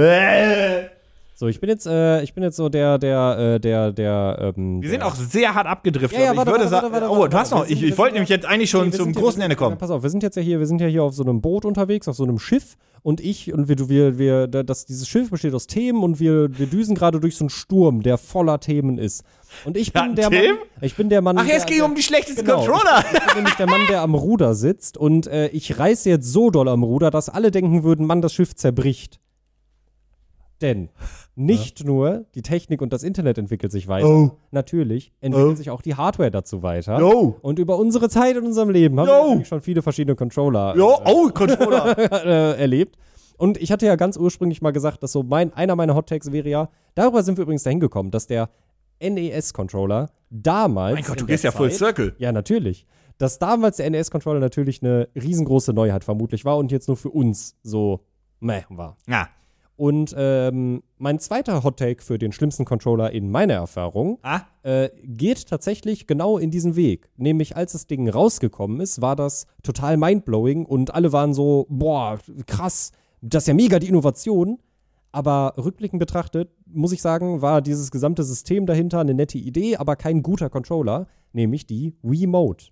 äh. So, ich bin jetzt, äh, ich bin jetzt so der, der, äh, der, der, ähm, Wir sind auch sehr hart abgedriftet. Ja, ja, warte, ich würde warte, sagen, warte, warte, oh, du hast noch, sind- ich, ich wollte nämlich jetzt eigentlich schon Nee, zum großen wir Ende sind- Ja, kommen. pass auf, wir sind jetzt ja hier, wir sind ja hier auf so einem Boot unterwegs, auf so einem Schiff und ich und wir, wir, wir, da- das, dieses Schiff besteht aus Themen und wir, wir düsen gerade durch so einen Sturm, der voller Themen ist. Und ich bin Ja, der Themen? Mann, ich bin der Mann. Ach, jetzt der- ging um die schlechtesten Genau. Controller. Ich bin nämlich der Mann, der am Ruder sitzt und äh, ich reiße jetzt so doll am Ruder, dass alle denken würden, Mann, das Schiff zerbricht. Denn nicht nur die Technik und das Internet entwickelt sich weiter, Oh. natürlich entwickelt Oh. sich auch die Hardware dazu weiter. Jo. Und über unsere Zeit in unserem Leben haben Jo. wir natürlich schon viele verschiedene Controller Jo, oh, Controller. äh, erlebt. Und ich hatte ja ganz ursprünglich mal gesagt, dass so mein, einer meiner Hot Takes wäre ja, darüber sind wir übrigens dahin gekommen, dass der NES-Controller damals. Mein Gott, du gehst ja full Zeit- circle. Ja, natürlich. Dass damals der NES-Controller natürlich eine riesengroße Neuheit vermutlich war und jetzt nur für uns so meh war. Ja. Und ähm, mein zweiter Hot-Take für den schlimmsten Controller in meiner Erfahrung Ah? äh, geht tatsächlich genau in diesen Weg. Nämlich, als das Ding rausgekommen ist, war das total mindblowing und alle waren so, boah, krass, das ist ja mega die Innovation. Aber rückblickend betrachtet, muss ich sagen, war dieses gesamte System dahinter eine nette Idee, aber kein guter Controller, nämlich die Wiimote.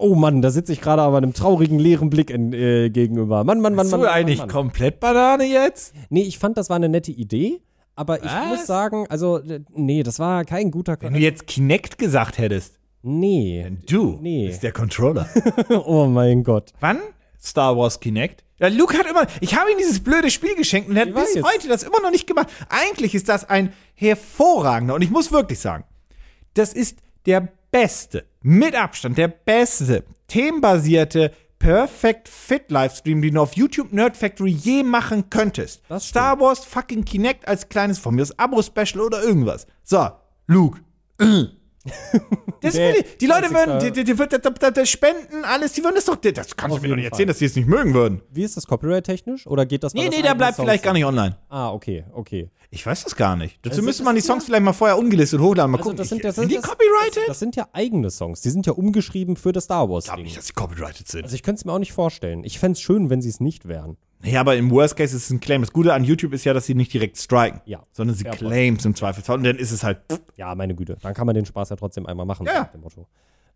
Oh Mann, da sitze ich gerade aber einem traurigen, leeren Blick in, äh, gegenüber. Mann, Mann, Mann, Bist Mann. du Mann, eigentlich Mann, Mann. komplett Banane jetzt? Nee, ich fand, das war eine nette Idee, aber ich Was? muss sagen, also, nee, das war kein guter Wenn du jetzt Kinect gesagt hättest, Nee. du Nee. bist der Controller. oh mein Gott. Wann? Star Wars Kinect? Ja, Luke hat immer, ich habe ihm dieses blöde Spiel geschenkt und er hat bis heute das immer noch nicht gemacht. Eigentlich ist das ein hervorragender, und ich muss wirklich sagen, das ist der beste, mit Abstand der beste, themenbasierte Perfect Fit Livestream, den du auf YouTube Nerd Factory je machen könntest. Das Star Wars fucking Kinect als kleines von mir, das Abo-Special oder irgendwas. So, Luke. Das Der will ich. Die Leute 20. würden, die, die, die, würden- da- da- da spenden, alles, die würden das doch, das kannst Auf du mir doch nicht erzählen, Fall. dass die es nicht mögen würden. Wie ist das copyright-technisch? Oder geht das Nee, das nee, der bleibt Songs vielleicht gar nicht online. Ah, okay, okay. Ich weiß das gar nicht. Dazu Also müsste das man die Songs ja- vielleicht mal vorher ungelistet hochladen. Mal Also gucken. das sind ja sind die das, copyrighted? Das, das sind ja eigene Songs. Die sind ja umgeschrieben für das Star Wars ich glaube nicht, dass sie copyrighted sind. Also ich könnte es mir auch nicht vorstellen. Ich fände es schön, wenn sie es nicht wären. Ja, aber im Worst Case ist es ein Claim. Das Gute an YouTube ist ja, dass sie nicht direkt striken, Ja. sondern sie point. Claims im Zweifelsfall. Und dann ist es halt. Ja, meine Güte. Dann kann man den Spaß ja trotzdem einmal machen, Ja. nach dem Motto.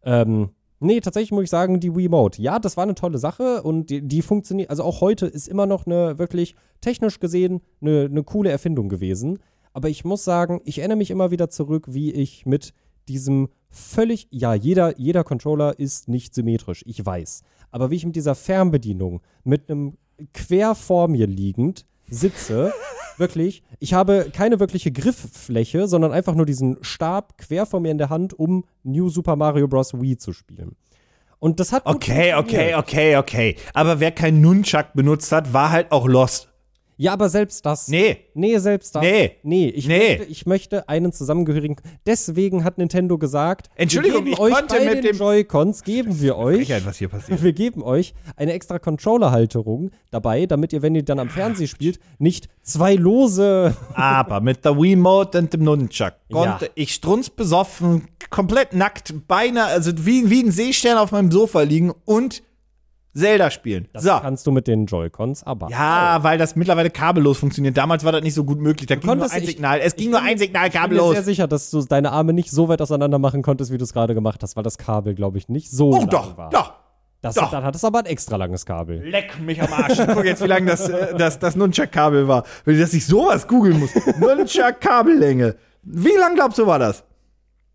Ähm, nee, tatsächlich muss ich sagen, die Wiimote. Ja, das war eine tolle Sache und die, die funktioniert, also auch heute ist immer noch eine wirklich technisch gesehen eine, eine coole Erfindung gewesen. Aber ich muss sagen, ich erinnere mich immer wieder zurück, wie ich mit diesem völlig, ja, jeder, jeder Controller ist nicht symmetrisch, ich weiß. Aber wie ich mit dieser Fernbedienung mit einem quer vor mir liegend sitze, wirklich, ich habe keine wirkliche Grifffläche, sondern einfach nur diesen Stab quer vor mir in der Hand, um New Super Mario Bros. Wii zu spielen. Und das hat Okay, okay, okay, okay. Aber wer keinen Nunchuck benutzt hat, war halt auch lost. Ja, aber selbst das. Nee. Nee, selbst das. Nee. Nee, ich, Nee. Möchte, ich möchte einen zusammengehörigen. Deswegen hat Nintendo gesagt, Entschuldigung, wir geben euch bei mit den Joy-Cons, geben wir euch Frechheit, was hier passiert. Wir geben euch eine extra Controller-Halterung dabei, damit ihr, wenn ihr dann am Fernsehen spielt, nicht zwei lose. Aber mit der Wiimote und dem Nunchuck Ja. konnte ich strunzbesoffen, komplett nackt, beinahe, also wie, wie ein Seestern auf meinem Sofa liegen und Zelda spielen. Das so. kannst du mit den Joy-Cons, aber. Ja, weil das mittlerweile kabellos funktioniert. Damals war das nicht so gut möglich. Da ging nur konntest- ein ich- Signal. Es ging ich nur bin- ein Signal Ich bin mir kabellos. sehr sicher, dass du deine Arme nicht so weit auseinander machen konntest, wie du es gerade gemacht hast, weil das Kabel, glaube ich, nicht so Oh, lang doch, war. doch. Das, doch. Dann hat es aber ein extra langes Kabel. Leck mich am Arsch. Ich guck jetzt, wie lang das, äh, das, das Nunchuck-Kabel war. Wenn ich das nicht sowas googeln muss. Nunchuck-Kabellänge. Wie lang glaubst du war das?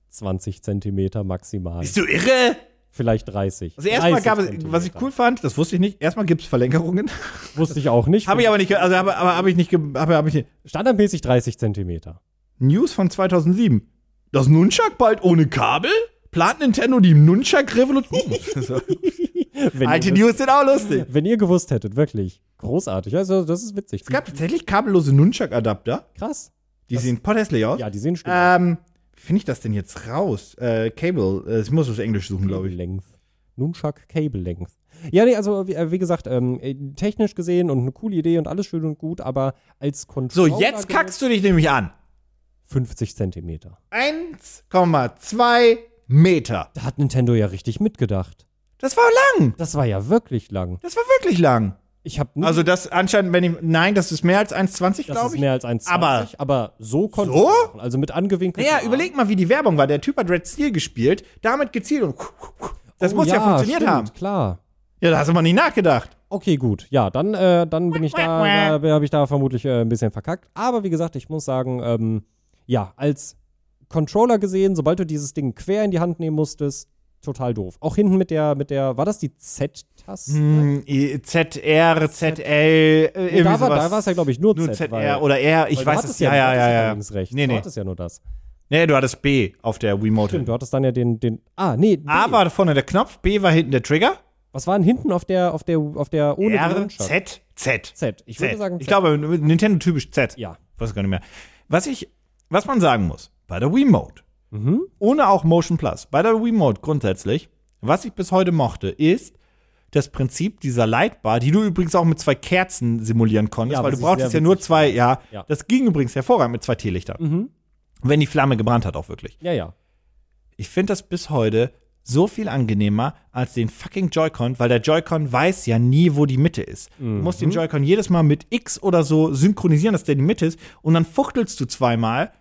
20 Zentimeter maximal. Bist du irre? Vielleicht 30. Also erstmal 30 gab es, was ich cool fand, das wusste ich nicht, erstmal gibt es Verlängerungen. Wusste ich auch nicht. Habe ich aber nicht, also habe aber hab ich nicht, habe hab ich nicht. Standardmäßig 30 Zentimeter. News von 2007. Das Nunchuck bald ohne Kabel? Plant Nintendo die Nunchuck-Revolution? Alte News sind auch lustig. wenn ihr gewusst hättet, wirklich. Großartig. Also, das ist witzig. Es gab tatsächlich kabellose Nunchuck-Adapter. Krass. Die sehen potthässlich aus. Ja, die sehen schön aus. Wie finde ich das denn jetzt raus? Äh, Cable. Äh, ich muss das Englisch suchen, glaube ich. Length. Nunchuck Cable Length. Ja, nee, also wie, äh, wie gesagt, ähm, äh, technisch gesehen und eine coole Idee und alles schön und gut, aber als So, Controller. jetzt kackst du dich nämlich an. 50 Zentimeter. 1,2 Meter. Da hat Nintendo ja richtig mitgedacht. Das war lang. Das war ja wirklich lang. Das war wirklich lang. Ich habe Also das anscheinend, wenn ich, nein, das ist mehr als 1,20, das glaube ist ich. mehr als 1,20, Aber- aber, so konnte So? ich. Also mit angewinkelten Naja, überleg mal, wie die Werbung war. Der Typ hat Red Steel gespielt, damit gezielt und das Oh muss ja, funktioniert stimmt, haben. klar. Ja, da hast du mal nicht nachgedacht. Okay, gut. Ja, dann, äh, dann bin ich da, da habe ich da vermutlich äh, ein bisschen verkackt. Aber wie gesagt, ich muss sagen, ähm, ja, als Controller gesehen, sobald du dieses Ding quer in die Hand nehmen musstest, total doof. Auch hinten mit der, mit der, war das die Z-Taste? Hm, ZR, ZL, äh, Nee, da war da war es ja, glaube ich, nur, nur Z. ZR weil, oder R, ich du weiß es. Ja, du ja, hattest ja, ja. allerdings recht. Nee, Du nee. hattest ja nur das. Nee, du hattest B auf der Wiimote. Stimmt, du hattest dann ja den, den, ah, nee, B. A war vorne der Knopf, B war hinten der Trigger. Was war denn hinten auf der, auf der, auf der, ohne R? Z, Z. Z. Ich würde Z. sagen Ich Z. glaube, Nintendo typisch Z. Ja, weiß gar nicht mehr. Was ich, was man sagen muss, bei der Wiimote, ohne auch Motion Plus, bei der Wiimote grundsätzlich, was ich bis heute mochte, ist das Prinzip dieser Lightbar, die du übrigens auch mit zwei Kerzen simulieren konntest, Ja, weil du brauchtest ja nur zwei, ja, Ja. das ging übrigens hervorragend mit zwei Teelichtern. Wenn die Flamme gebrannt hat, auch wirklich. Ja, ja. Ich finde das bis heute so viel angenehmer als den fucking Joy-Con, weil der Joy-Con weiß ja nie, wo die Mitte ist. Du musst den Joy-Con jedes Mal mit X oder so synchronisieren, dass der die Mitte ist und dann fuchtelst du zweimal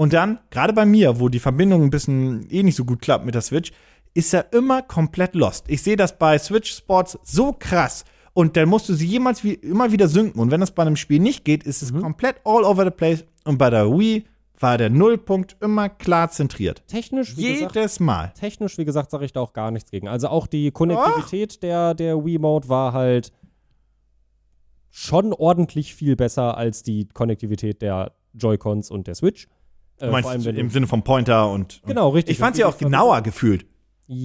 und dann, gerade bei mir, wo die Verbindung ein bisschen eh nicht so gut klappt mit der Switch, ist er immer komplett lost. Ich sehe das bei Switch Sports so krass. Und dann musst du sie jemals wie, immer wieder synken. Und wenn das bei einem Spiel nicht geht, ist es komplett all over the place. Und bei der Wii war der Nullpunkt immer klar zentriert. Technisch, wie gesagt, Jedes Mal. technisch, wie gesagt, sage ich da auch gar nichts gegen. Also auch die Konnektivität der, der Wiimote war halt schon ordentlich viel besser als die Konnektivität der Joy-Cons und der Switch. Äh, Du meinst vor allem, wenn im Sinne vom Pointer und. Genau, richtig. Ich fand sie Und auch genauer gefühlt.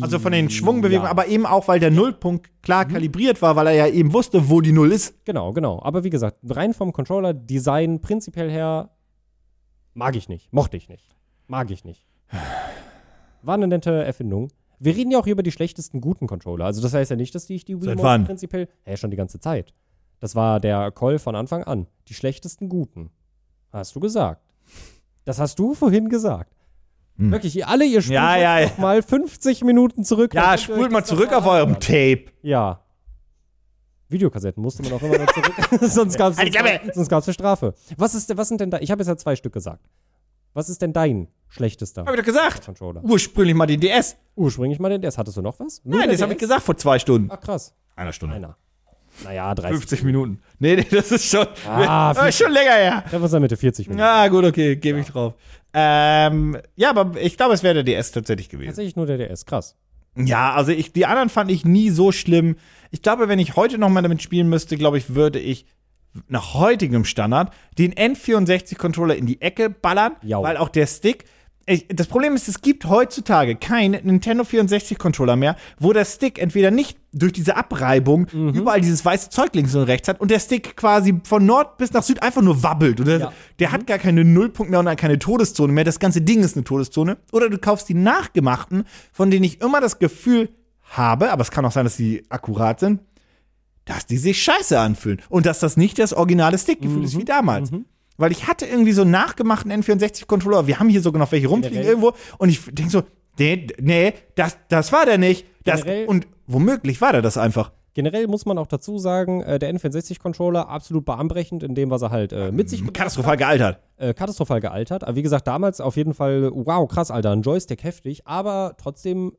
Also von den Schwungbewegungen, Ja. aber eben auch, weil der Nullpunkt Mhm. klar kalibriert war, weil er ja eben wusste, wo die Null ist. Genau, genau. Aber wie gesagt, rein vom Controller-Design prinzipiell her mag ich nicht. Mochte ich nicht. Mag ich nicht. War eine nette Erfindung. Wir reden ja auch hier über die schlechtesten guten Controller. Also das heißt ja nicht, dass die ich die Wiimote wann? prinzipiell. Hä, schon die ganze Zeit. Das war der Call von Anfang an. Die schlechtesten guten. Hast du gesagt. Das hast du vorhin gesagt. Wirklich, ihr alle, ihr spult Hm. Ja, ja, ja. noch mal 50 Minuten zurück. Ja, spult mal zurück auf eurem. Tape. Ja. Videokassetten musste man auch immer noch zurück. sonst gab es Halt gab's eine Strafe. Was, ist, was sind denn da? Ich habe jetzt ja zwei Stück gesagt. Was ist denn dein schlechtester Hab ich doch gesagt. Controller? Ursprünglich mal den DS. Ursprünglich mal den DS. Hattest du noch was? Nur Nein, das habe ich gesagt vor zwei Stunden. Ach krass. Einer Stunde. Einer. Naja, 30. 50 Minuten. Nee, nee, das ist schon, Ah, ist schon länger her. Wir uns in der Mitte, 40 Minuten. Na gut, okay, gebe ich drauf. Ähm, ja, aber ich glaube, es wäre der DS tatsächlich gewesen. Tatsächlich nur der DS. Krass. Ja, also ich, die anderen fand ich nie so schlimm. Ich glaube, wenn ich heute noch mal damit spielen müsste, glaube ich, würde ich nach heutigem Standard den N64-Controller in die Ecke ballern, Jau. weil auch der Stick. Ich, das Problem ist, es gibt heutzutage keinen Nintendo 64-Controller mehr, wo der Stick entweder nicht durch diese Abreibung Mhm. überall dieses weiße Zeug links und rechts hat und der Stick quasi von Nord bis nach Süd einfach nur wabbelt. Und der, Ja. der hat gar keine Nullpunkt mehr und keine Todeszone mehr. Das ganze Ding ist eine Todeszone. Oder du kaufst die nachgemachten, von denen ich immer das Gefühl habe, aber es kann auch sein, dass die akkurat sind, dass die sich scheiße anfühlen. Und dass das nicht das originale Stickgefühl ist wie damals. Weil ich hatte irgendwie so einen nachgemachten N64-Controller. Wir haben hier sogar noch welche rumfliegen Generell- irgendwo. Und ich denke so, nee, nee, das, das war der nicht. Das, Generell- und womöglich war der das einfach. Generell muss man auch dazu sagen, äh, der N64-Controller absolut bahnbrechend in dem, was er halt äh, mit sich Katastrophal gealtert. äh, katastrophal gealtert. Aber wie gesagt, damals auf jeden Fall, wow, krass, Alter, ein Joystick heftig, aber trotzdem,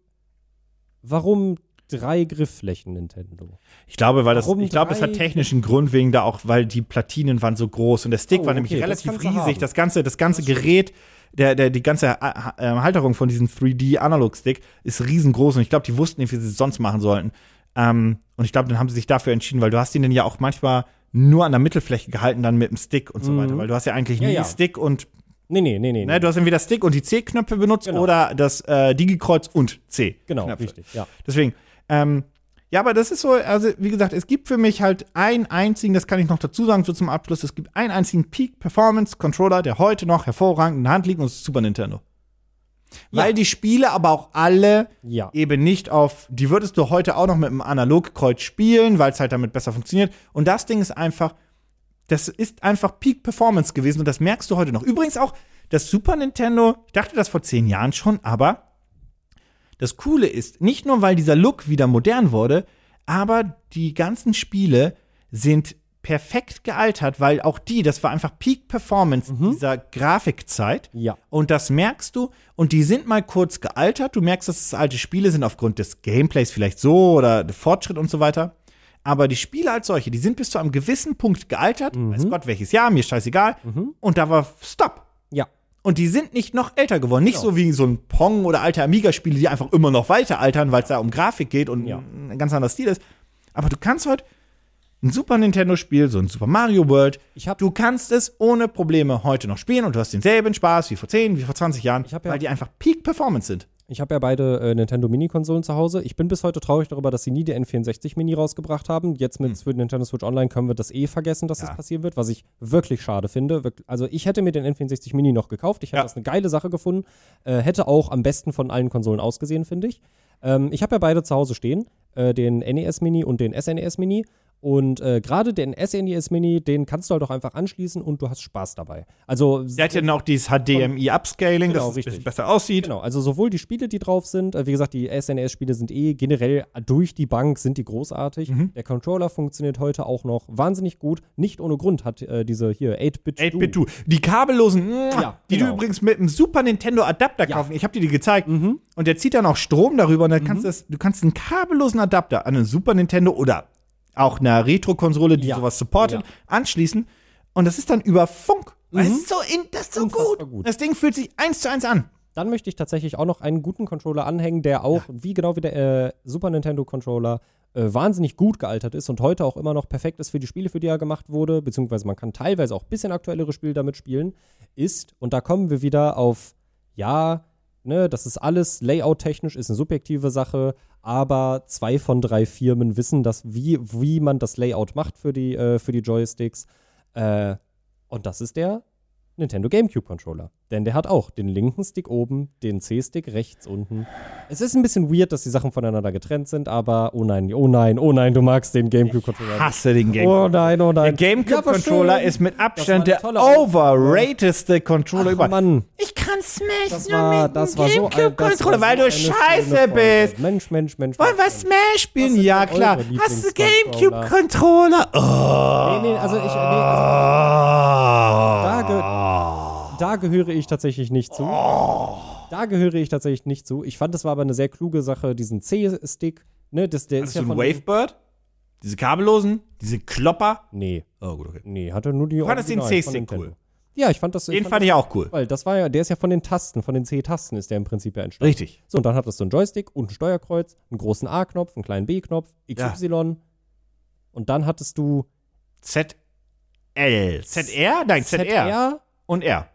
warum drei Griffflächen Nintendo? Ich glaube, weil das, Warum ich glaube, es drei- hat technischen Grund wegen da auch, weil die Platinen waren so groß und der Stick Oh, war nämlich okay, das relativ du riesig. Das ganze, das ganze Gerät, der, der, die ganze äh, äh, Halterung von diesem 3D-Analog-Stick ist riesengroß und ich glaube, die wussten nicht, wie sie es sonst machen sollten. Ähm, und ich glaube, dann haben sie sich dafür entschieden, weil du hast ihn dann ja auch manchmal nur an der Mittelfläche gehalten, dann mit dem Stick und so weiter, weil du hast ja eigentlich Mhm. Ja, nie ja. Stick und, Nee, nee, nee, nee. ne, du hast entweder Stick und die C-Knöpfe benutzt Genau. oder das äh, Digi-Kreuz und C. genau, Knöpfe. richtig, ja. Deswegen, ähm, ja, aber das ist so, also wie gesagt, es gibt für mich halt einen einzigen, das kann ich noch dazu sagen, so zum Abschluss, es gibt einen einzigen Peak Performance Controller, der heute noch hervorragend in der Hand liegt und das ist Super Nintendo. Ja. Weil die Spiele aber auch alle Ja. eben nicht auf, die würdest du heute auch noch mit einem Analogkreuz spielen, weil es halt damit besser funktioniert. Und das Ding ist einfach, das ist einfach Peak Performance gewesen und das merkst du heute noch. Übrigens auch das Super Nintendo, ich dachte das vor zehn Jahren schon, aber das Coole ist, nicht nur weil dieser Look wieder modern wurde, aber die ganzen Spiele sind perfekt gealtert, weil auch die, das war einfach Peak Performance dieser Grafikzeit. Ja. Und das merkst du. Und die sind mal kurz gealtert. Du merkst, dass es alte Spiele sind aufgrund des Gameplays vielleicht so oder der Fortschritt und so weiter. Aber die Spiele als solche, die sind bis zu einem gewissen Punkt gealtert. Weiß Gott, welches Jahr, mir scheißegal. Und da war Stopp. Und die sind nicht noch älter geworden. Nicht so wie so ein Pong oder alte Amiga-Spiele, die einfach immer noch weiter altern, weil es da um Grafik geht und Ja. ein ganz anderer Stil ist. Aber du kannst heute ein Super Nintendo-Spiel, so ein Super Mario World, Ich hab- du kannst es ohne Probleme heute noch spielen und du hast denselben Spaß wie vor 10, wie vor 20 Jahren, ja- weil die einfach Peak Performance sind. Ich habe ja beide äh, Nintendo Mini-Konsolen zu Hause. Ich bin bis heute traurig darüber, dass sie nie die N64 Mini rausgebracht haben. Jetzt mit hm. Nintendo Switch Online können wir das eh vergessen, dass ja. das passieren wird, was ich wirklich schade finde. Also ich hätte mir den N64 Mini noch gekauft. Ich hätte ja. das eine geile Sache gefunden. Äh, hätte auch am besten von allen Konsolen ausgesehen, finde ich. Ähm, ich habe ja beide zu Hause stehen, äh, den NES Mini und den SNES Mini. Und äh, gerade den SNES Mini, den kannst du halt auch einfach anschließen und du hast Spaß dabei. Also der hat ja noch dieses HDMI Upscaling, genau, dass es besser aussieht. Genau, also sowohl die Spiele, die drauf sind, äh, wie gesagt, die SNES Spiele sind eh generell durch die Bank sind die großartig. Mhm. Der Controller funktioniert heute auch noch wahnsinnig gut. Nicht ohne Grund hat äh, diese hier 8-Bit 8-Bit Die kabellosen, ja, die genau. du übrigens mit einem Super Nintendo Adapter ja. kaufen. Ich habe dir die gezeigt. Mhm. Und der zieht dann auch Strom darüber und dann mhm. kannst du das, du kannst einen kabellosen Adapter an einen Super Nintendo oder auch einer Retro-Konsole, die ja. sowas supportet, ja. anschließen. Und das ist dann über Funk. Mhm. Das ist so, in, das ist so gut. gut. Das Ding fühlt sich eins zu eins an. Dann möchte ich tatsächlich auch noch einen guten Controller anhängen, der auch, ja. wie genau wie der äh, Super Nintendo Controller, äh, wahnsinnig gut gealtert ist und heute auch immer noch perfekt ist für die Spiele, für die er gemacht wurde, beziehungsweise man kann teilweise auch ein bisschen aktuellere Spiele damit spielen, ist, und da kommen wir wieder auf, ja, ne, das ist alles layout-technisch, ist eine subjektive Sache, aber zwei von drei Firmen wissen, dass, wie, wie man das Layout macht für die, äh, für die Joysticks. Äh, und das ist der Nintendo GameCube Controller. Denn der hat auch den linken Stick oben, den C-Stick rechts unten. Es ist ein bisschen weird, dass die Sachen voneinander getrennt sind, aber oh nein, oh nein, oh nein, du magst den GameCube Controller. Ich hasse den GameCube. Oh nein, oh nein. Der GameCube Controller ist mit Abstand der overratedste Controller überhaupt. Mann. Ich kann Smash das nur war, mit das war GameCube Controller, weil du scheiße bist. Mensch, Mensch, Mensch. Wollen wir Smash spielen? Ja, klar. Hast du GameCube Controller? Oh. Nee, nee, also ich nee, also, da da gehöre ich tatsächlich nicht zu. Oh. Da gehöre ich tatsächlich nicht zu. Ich fand, das war aber eine sehr kluge Sache, diesen C-Stick. Ne, das, der Hattest ist ja von Wavebird? Diese kabellosen? Diese Klopper? Nee. Oh, gut, okay. Nee, hatte nur die. Du fandest den C-Stick cool. Ja, ich fand das. Den ich fand, fand ich auch cool. Weil das war ja, der ist ja von den Tasten, von den C-Tasten ist der im Prinzip ja entstanden. Richtig. So, und dann hattest du einen Joystick und ein Steuerkreuz, einen großen A-Knopf, einen kleinen B-Knopf, XY. Ja. Und dann hattest du ZL. ZR? Nein, ZR. ZR und R.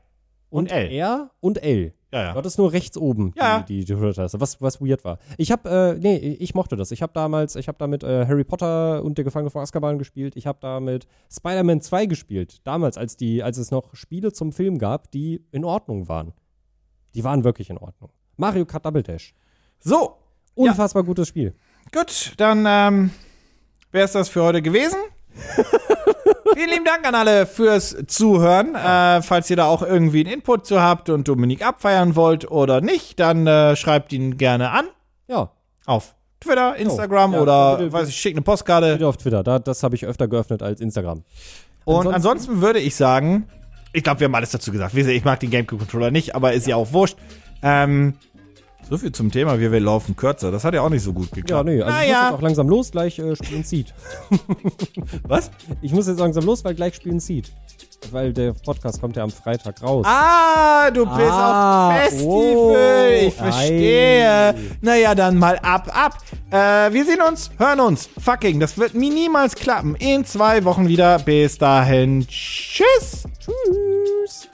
Und, und L. R und L. Ja, ja. Das ist nur rechts oben, ja. die, die, die Taste, was, was weird war. Ich habe, äh, nee, ich mochte das. Ich habe damals, ich habe damit äh, Harry Potter und der Gefangene von Azkaban gespielt. Ich habe damit Spider-Man 2 gespielt. Damals, als, die, als es noch Spiele zum Film gab, die in Ordnung waren. Die waren wirklich in Ordnung. Mario Kart Double Dash. So. Unfassbar ja. gutes Spiel. Gut, dann ähm, wäre es das für heute gewesen. Vielen lieben Dank an alle fürs Zuhören. Äh, falls ihr da auch irgendwie einen Input zu habt und Dominik abfeiern wollt oder nicht, dann äh, schreibt ihn gerne an. Ja. Auf Twitter, Instagram oh, ja, oder bitte, weiß ich, schickt eine Postkarte. Bitte auf Twitter, da, das habe ich öfter geöffnet als Instagram. Und ansonsten, ansonsten würde ich sagen, ich glaube, wir haben alles dazu gesagt. Ich mag den GameCube-Controller nicht, aber ist ja, ja auch wurscht. Ähm, so viel zum Thema, wir, wir laufen kürzer. Das hat ja auch nicht so gut geklappt. Ja, nee, also naja. ich muss jetzt auch langsam los, gleich äh, spielen Seed. Was? Ich muss jetzt langsam los, weil gleich spielen Seed. Weil der Podcast kommt ja am Freitag raus. Ah, du bist ah, auf Festival. Oh, ich verstehe. Ei. Naja, dann mal ab, ab. Äh, wir sehen uns, hören uns. Fucking, das wird mir niemals klappen. In zwei Wochen wieder. Bis dahin. Tschüss. Tschüss.